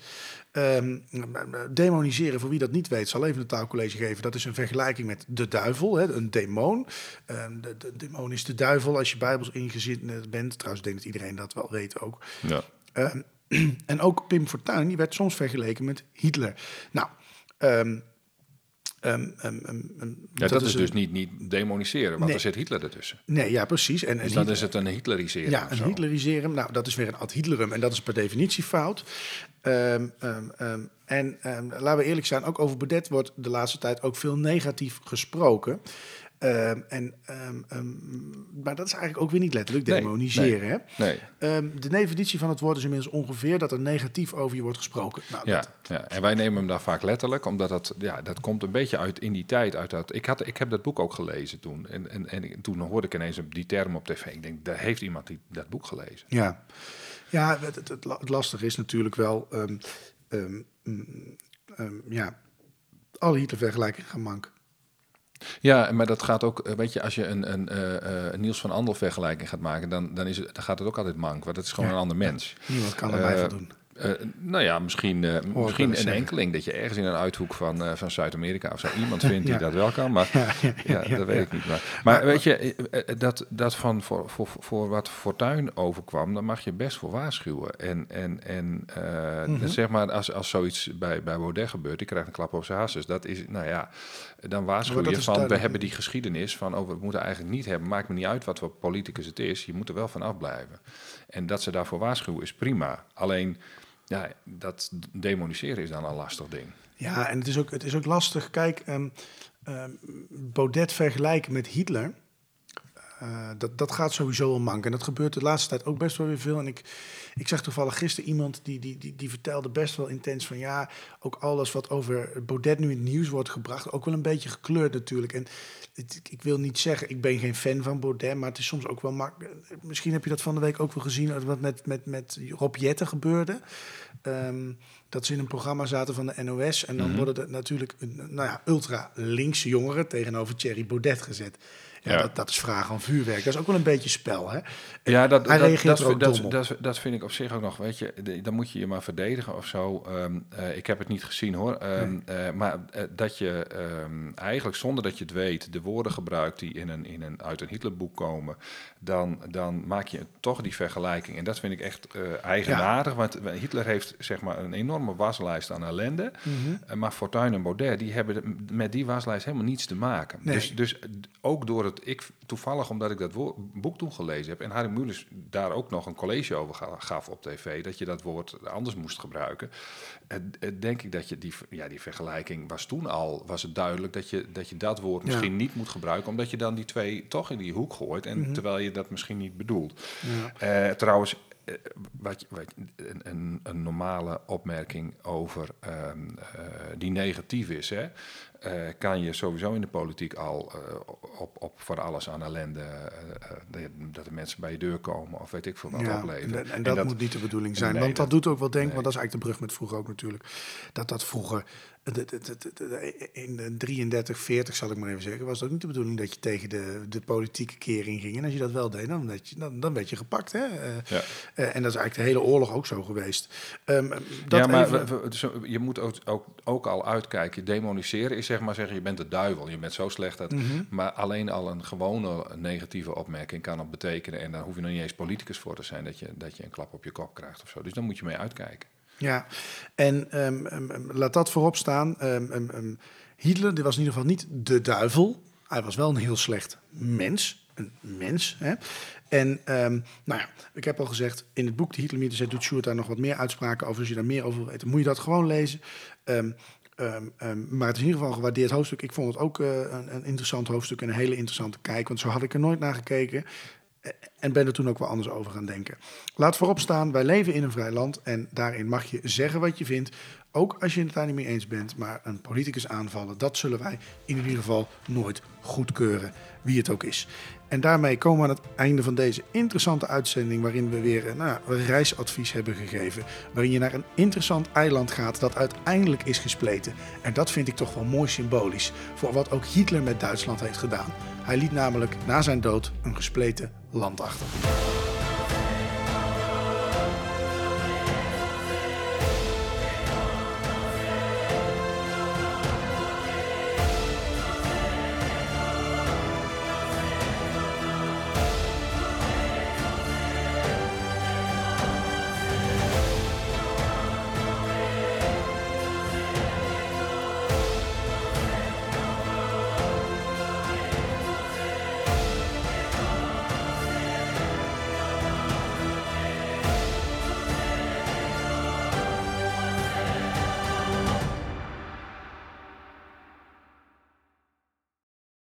Ehm, demoniseren, voor wie dat niet weet, zal even een taalcollege geven. Dat is een vergelijking met de duivel, hè, een demon. Ehm, de, de demon is de duivel als je bijbels ingezien bent. Trouwens, ik denk dat iedereen dat wel weet ook. Ja. Ehm, en ook Pim Fortuyn, die werd soms vergeleken met Hitler. Nou, ehm, ehm, ehm, Ja, dat, is een- dus niet, niet demoniseren, want Nee. er zit Hitler ertussen. Nee, ja, precies. En, en Dus dan is het een Hitlerisering ja, een. Hitleriseren. Nou, dat is weer een ad Hitlerum. En dat is per definitie fout. En laten we eerlijk zijn, ook over Baudet wordt de laatste tijd ook veel negatief gesproken. Ehm, en, ehm, ehm, maar dat is eigenlijk ook weer niet letterlijk Nee, demoniseren. Hè? Nee. Ehm, de neveneditie van het woord is inmiddels ongeveer dat er negatief over je wordt gesproken. Nou, Ja, dat- ja, en wij nemen hem daar vaak letterlijk, omdat dat, ja, dat komt een beetje uit in die tijd. Uit dat, ik, had, ik heb dat boek ook gelezen toen. En, en, en toen hoorde ik ineens die term op tv. Ik denk, daar heeft iemand die, dat boek gelezen. Ja, ja het, het, het, la- het lastige is natuurlijk wel... mm, ja, alle Hitler-vergelijkingen gaan mank. Ja, maar dat gaat ook, eh, weet je, als je een, een, eh, eh, een Niels van Andel vergelijking gaat maken, dan, dan, is het, dan gaat het ook altijd mank, want het is gewoon Ja. een ander mens. Niemand kan erbij voldoen. Eh, nou ja, misschien, eh, misschien een zeggen. enkeling dat je ergens in een uithoek van, eh, van Zuid-Amerika of zo iemand vindt die dat wel kan. Maar ja, Ja, ja, ja, dat weet ik niet. Maar, maar weet je, dat, dat van voor, voor, voor wat Fortuin overkwam, dan mag je best voor waarschuwen. En, en, en Mhm. zeg maar, als, als zoiets bij, bij Baudet gebeurt, die krijgt een klap op zijn hasses. Dat is, nou ja, dan waarschuw je van, we hebben die geschiedenis van, oh, we moeten eigenlijk niet hebben. Maakt me niet uit wat voor politicus het is, je moet er wel van afblijven. En dat ze daarvoor waarschuwen is prima. Alleen, ja, dat demoniseren is dan een lastig ding. Ja, en het is ook, het is ook lastig. Kijk, ehm, ehm, Baudet vergelijken met Hitler. Eh, dat, dat gaat sowieso al mank. En dat gebeurt de laatste tijd ook best wel weer veel. En ik, ik zag toevallig gisteren iemand die, die, die, die vertelde best wel intens van ja, ook alles wat over Baudet nu in het nieuws wordt gebracht, ook wel een beetje gekleurd natuurlijk. En het- ik wil niet zeggen, ik ben geen fan van Baudet, maar het is soms ook wel makkelijk. Misschien heb je dat van de week ook wel gezien, wat met, met, met Rob Jetten gebeurde. Ehm, dat ze in een programma zaten van de NOS. En dan Mhm. worden er natuurlijk nou ja, ultra-linkse jongeren tegenover Thierry Baudet gezet. Ja, Ja. Dat, dat is vragen aan vuurwerk. Dat is ook wel een beetje spel, hè? Ja, dat, Hij dat, reageert dat, vind ik op zich ook nog, weet je, dan moet je je maar verdedigen of zo. Ehm, eh, ik heb het niet gezien hoor. Ehm, eh, maar eh, dat je ehm, eigenlijk zonder dat je het weet, de woorden gebruikt die in een, in een, uit een Hitlerboek komen, dan, dan maak je toch die vergelijking. En dat vind ik echt eigenaardig, want Hitler heeft zeg maar een enorme waslijst aan ellende. Mhm. Maar Fortuyn en Baudet, die hebben met die waslijst helemaal niets te maken. Nee. Dus, dus ook door het, ik toevallig omdat ik dat boek toen gelezen heb en Harry Mulisch daar ook nog een college over ga- gaf op tv, dat je dat woord anders moest gebruiken, denk ik dat je die, ja, die vergelijking was toen al, was het duidelijk dat je dat, je dat woord Ja. misschien niet moet gebruiken, omdat je dan die twee toch in die hoek gooit en terwijl je dat misschien niet bedoelt. Ja. Eh, trouwens, eh, wat, je- wat, een, een normale opmerking over ehm, eh, die negatief is, hè, eh, kan je sowieso in de politiek al eh, op, op voor alles aan ellende, eh, dat er mensen bij je deur komen of weet ik veel wat Ja, opleveren. en, en dat, moet niet de bedoeling zijn. Nee, want dat, dat- doet ook wel denken, nee. want dat is eigenlijk de brug met vroeger ook natuurlijk. Dat dat vroeger, eh, in de 33, 40 zal ik maar even zeggen, was het ook niet de bedoeling dat je tegen de, de politieke kering ging. En als je dat wel deed, dan werd je, dan, dan werd je gepakt. Hè? Eh, Ja. eh, en dat is eigenlijk de hele oorlog ook zo geweest. Ehm, dat ja, maar even- we- we- zo- je moet ook, ook, ook al uitkijken. Demoniseren is zeg maar zeggen, je bent de duivel. Je bent zo slecht dat... Mhm. Maar alleen al een gewone negatieve opmerking kan het betekenen. En daar hoef je nog niet eens politicus voor te zijn... dat je, dat je een klap op je kop krijgt of zo. Dus daar moet je mee uitkijken. Ja, en ehm, ehm, ehm, laat dat voorop staan. Hitler die was in ieder geval niet de duivel. Hij was wel een heel slecht mens. Een mens. Hè? En nou ja, ik heb al gezegd, in het boek De Hitlermythe doet Sjoerd daar nog wat meer uitspraken over. Als je daar meer over wil weten, moet je dat gewoon lezen. Maar het is in ieder geval een gewaardeerd hoofdstuk. Ik vond het ook eh, een, een interessant hoofdstuk en een hele interessante kijk. Want zo had ik er nooit naar gekeken. En ben er toen ook wel anders over gaan denken. Laat voorop staan, wij leven in een vrij land en daarin mag je zeggen wat je vindt. Ook als je het daar niet mee eens bent, maar een politicus aanvallen, dat zullen wij in ieder geval nooit goedkeuren, wie het ook is. En daarmee komen we aan het einde van deze interessante uitzending, waarin we weer nou, een reisadvies hebben gegeven. Waarin je naar een interessant eiland gaat dat uiteindelijk is gespleten. En dat vind ik toch wel mooi symbolisch voor wat ook Hitler met Duitsland heeft gedaan. Hij liet namelijk na zijn dood een gespleten land achter.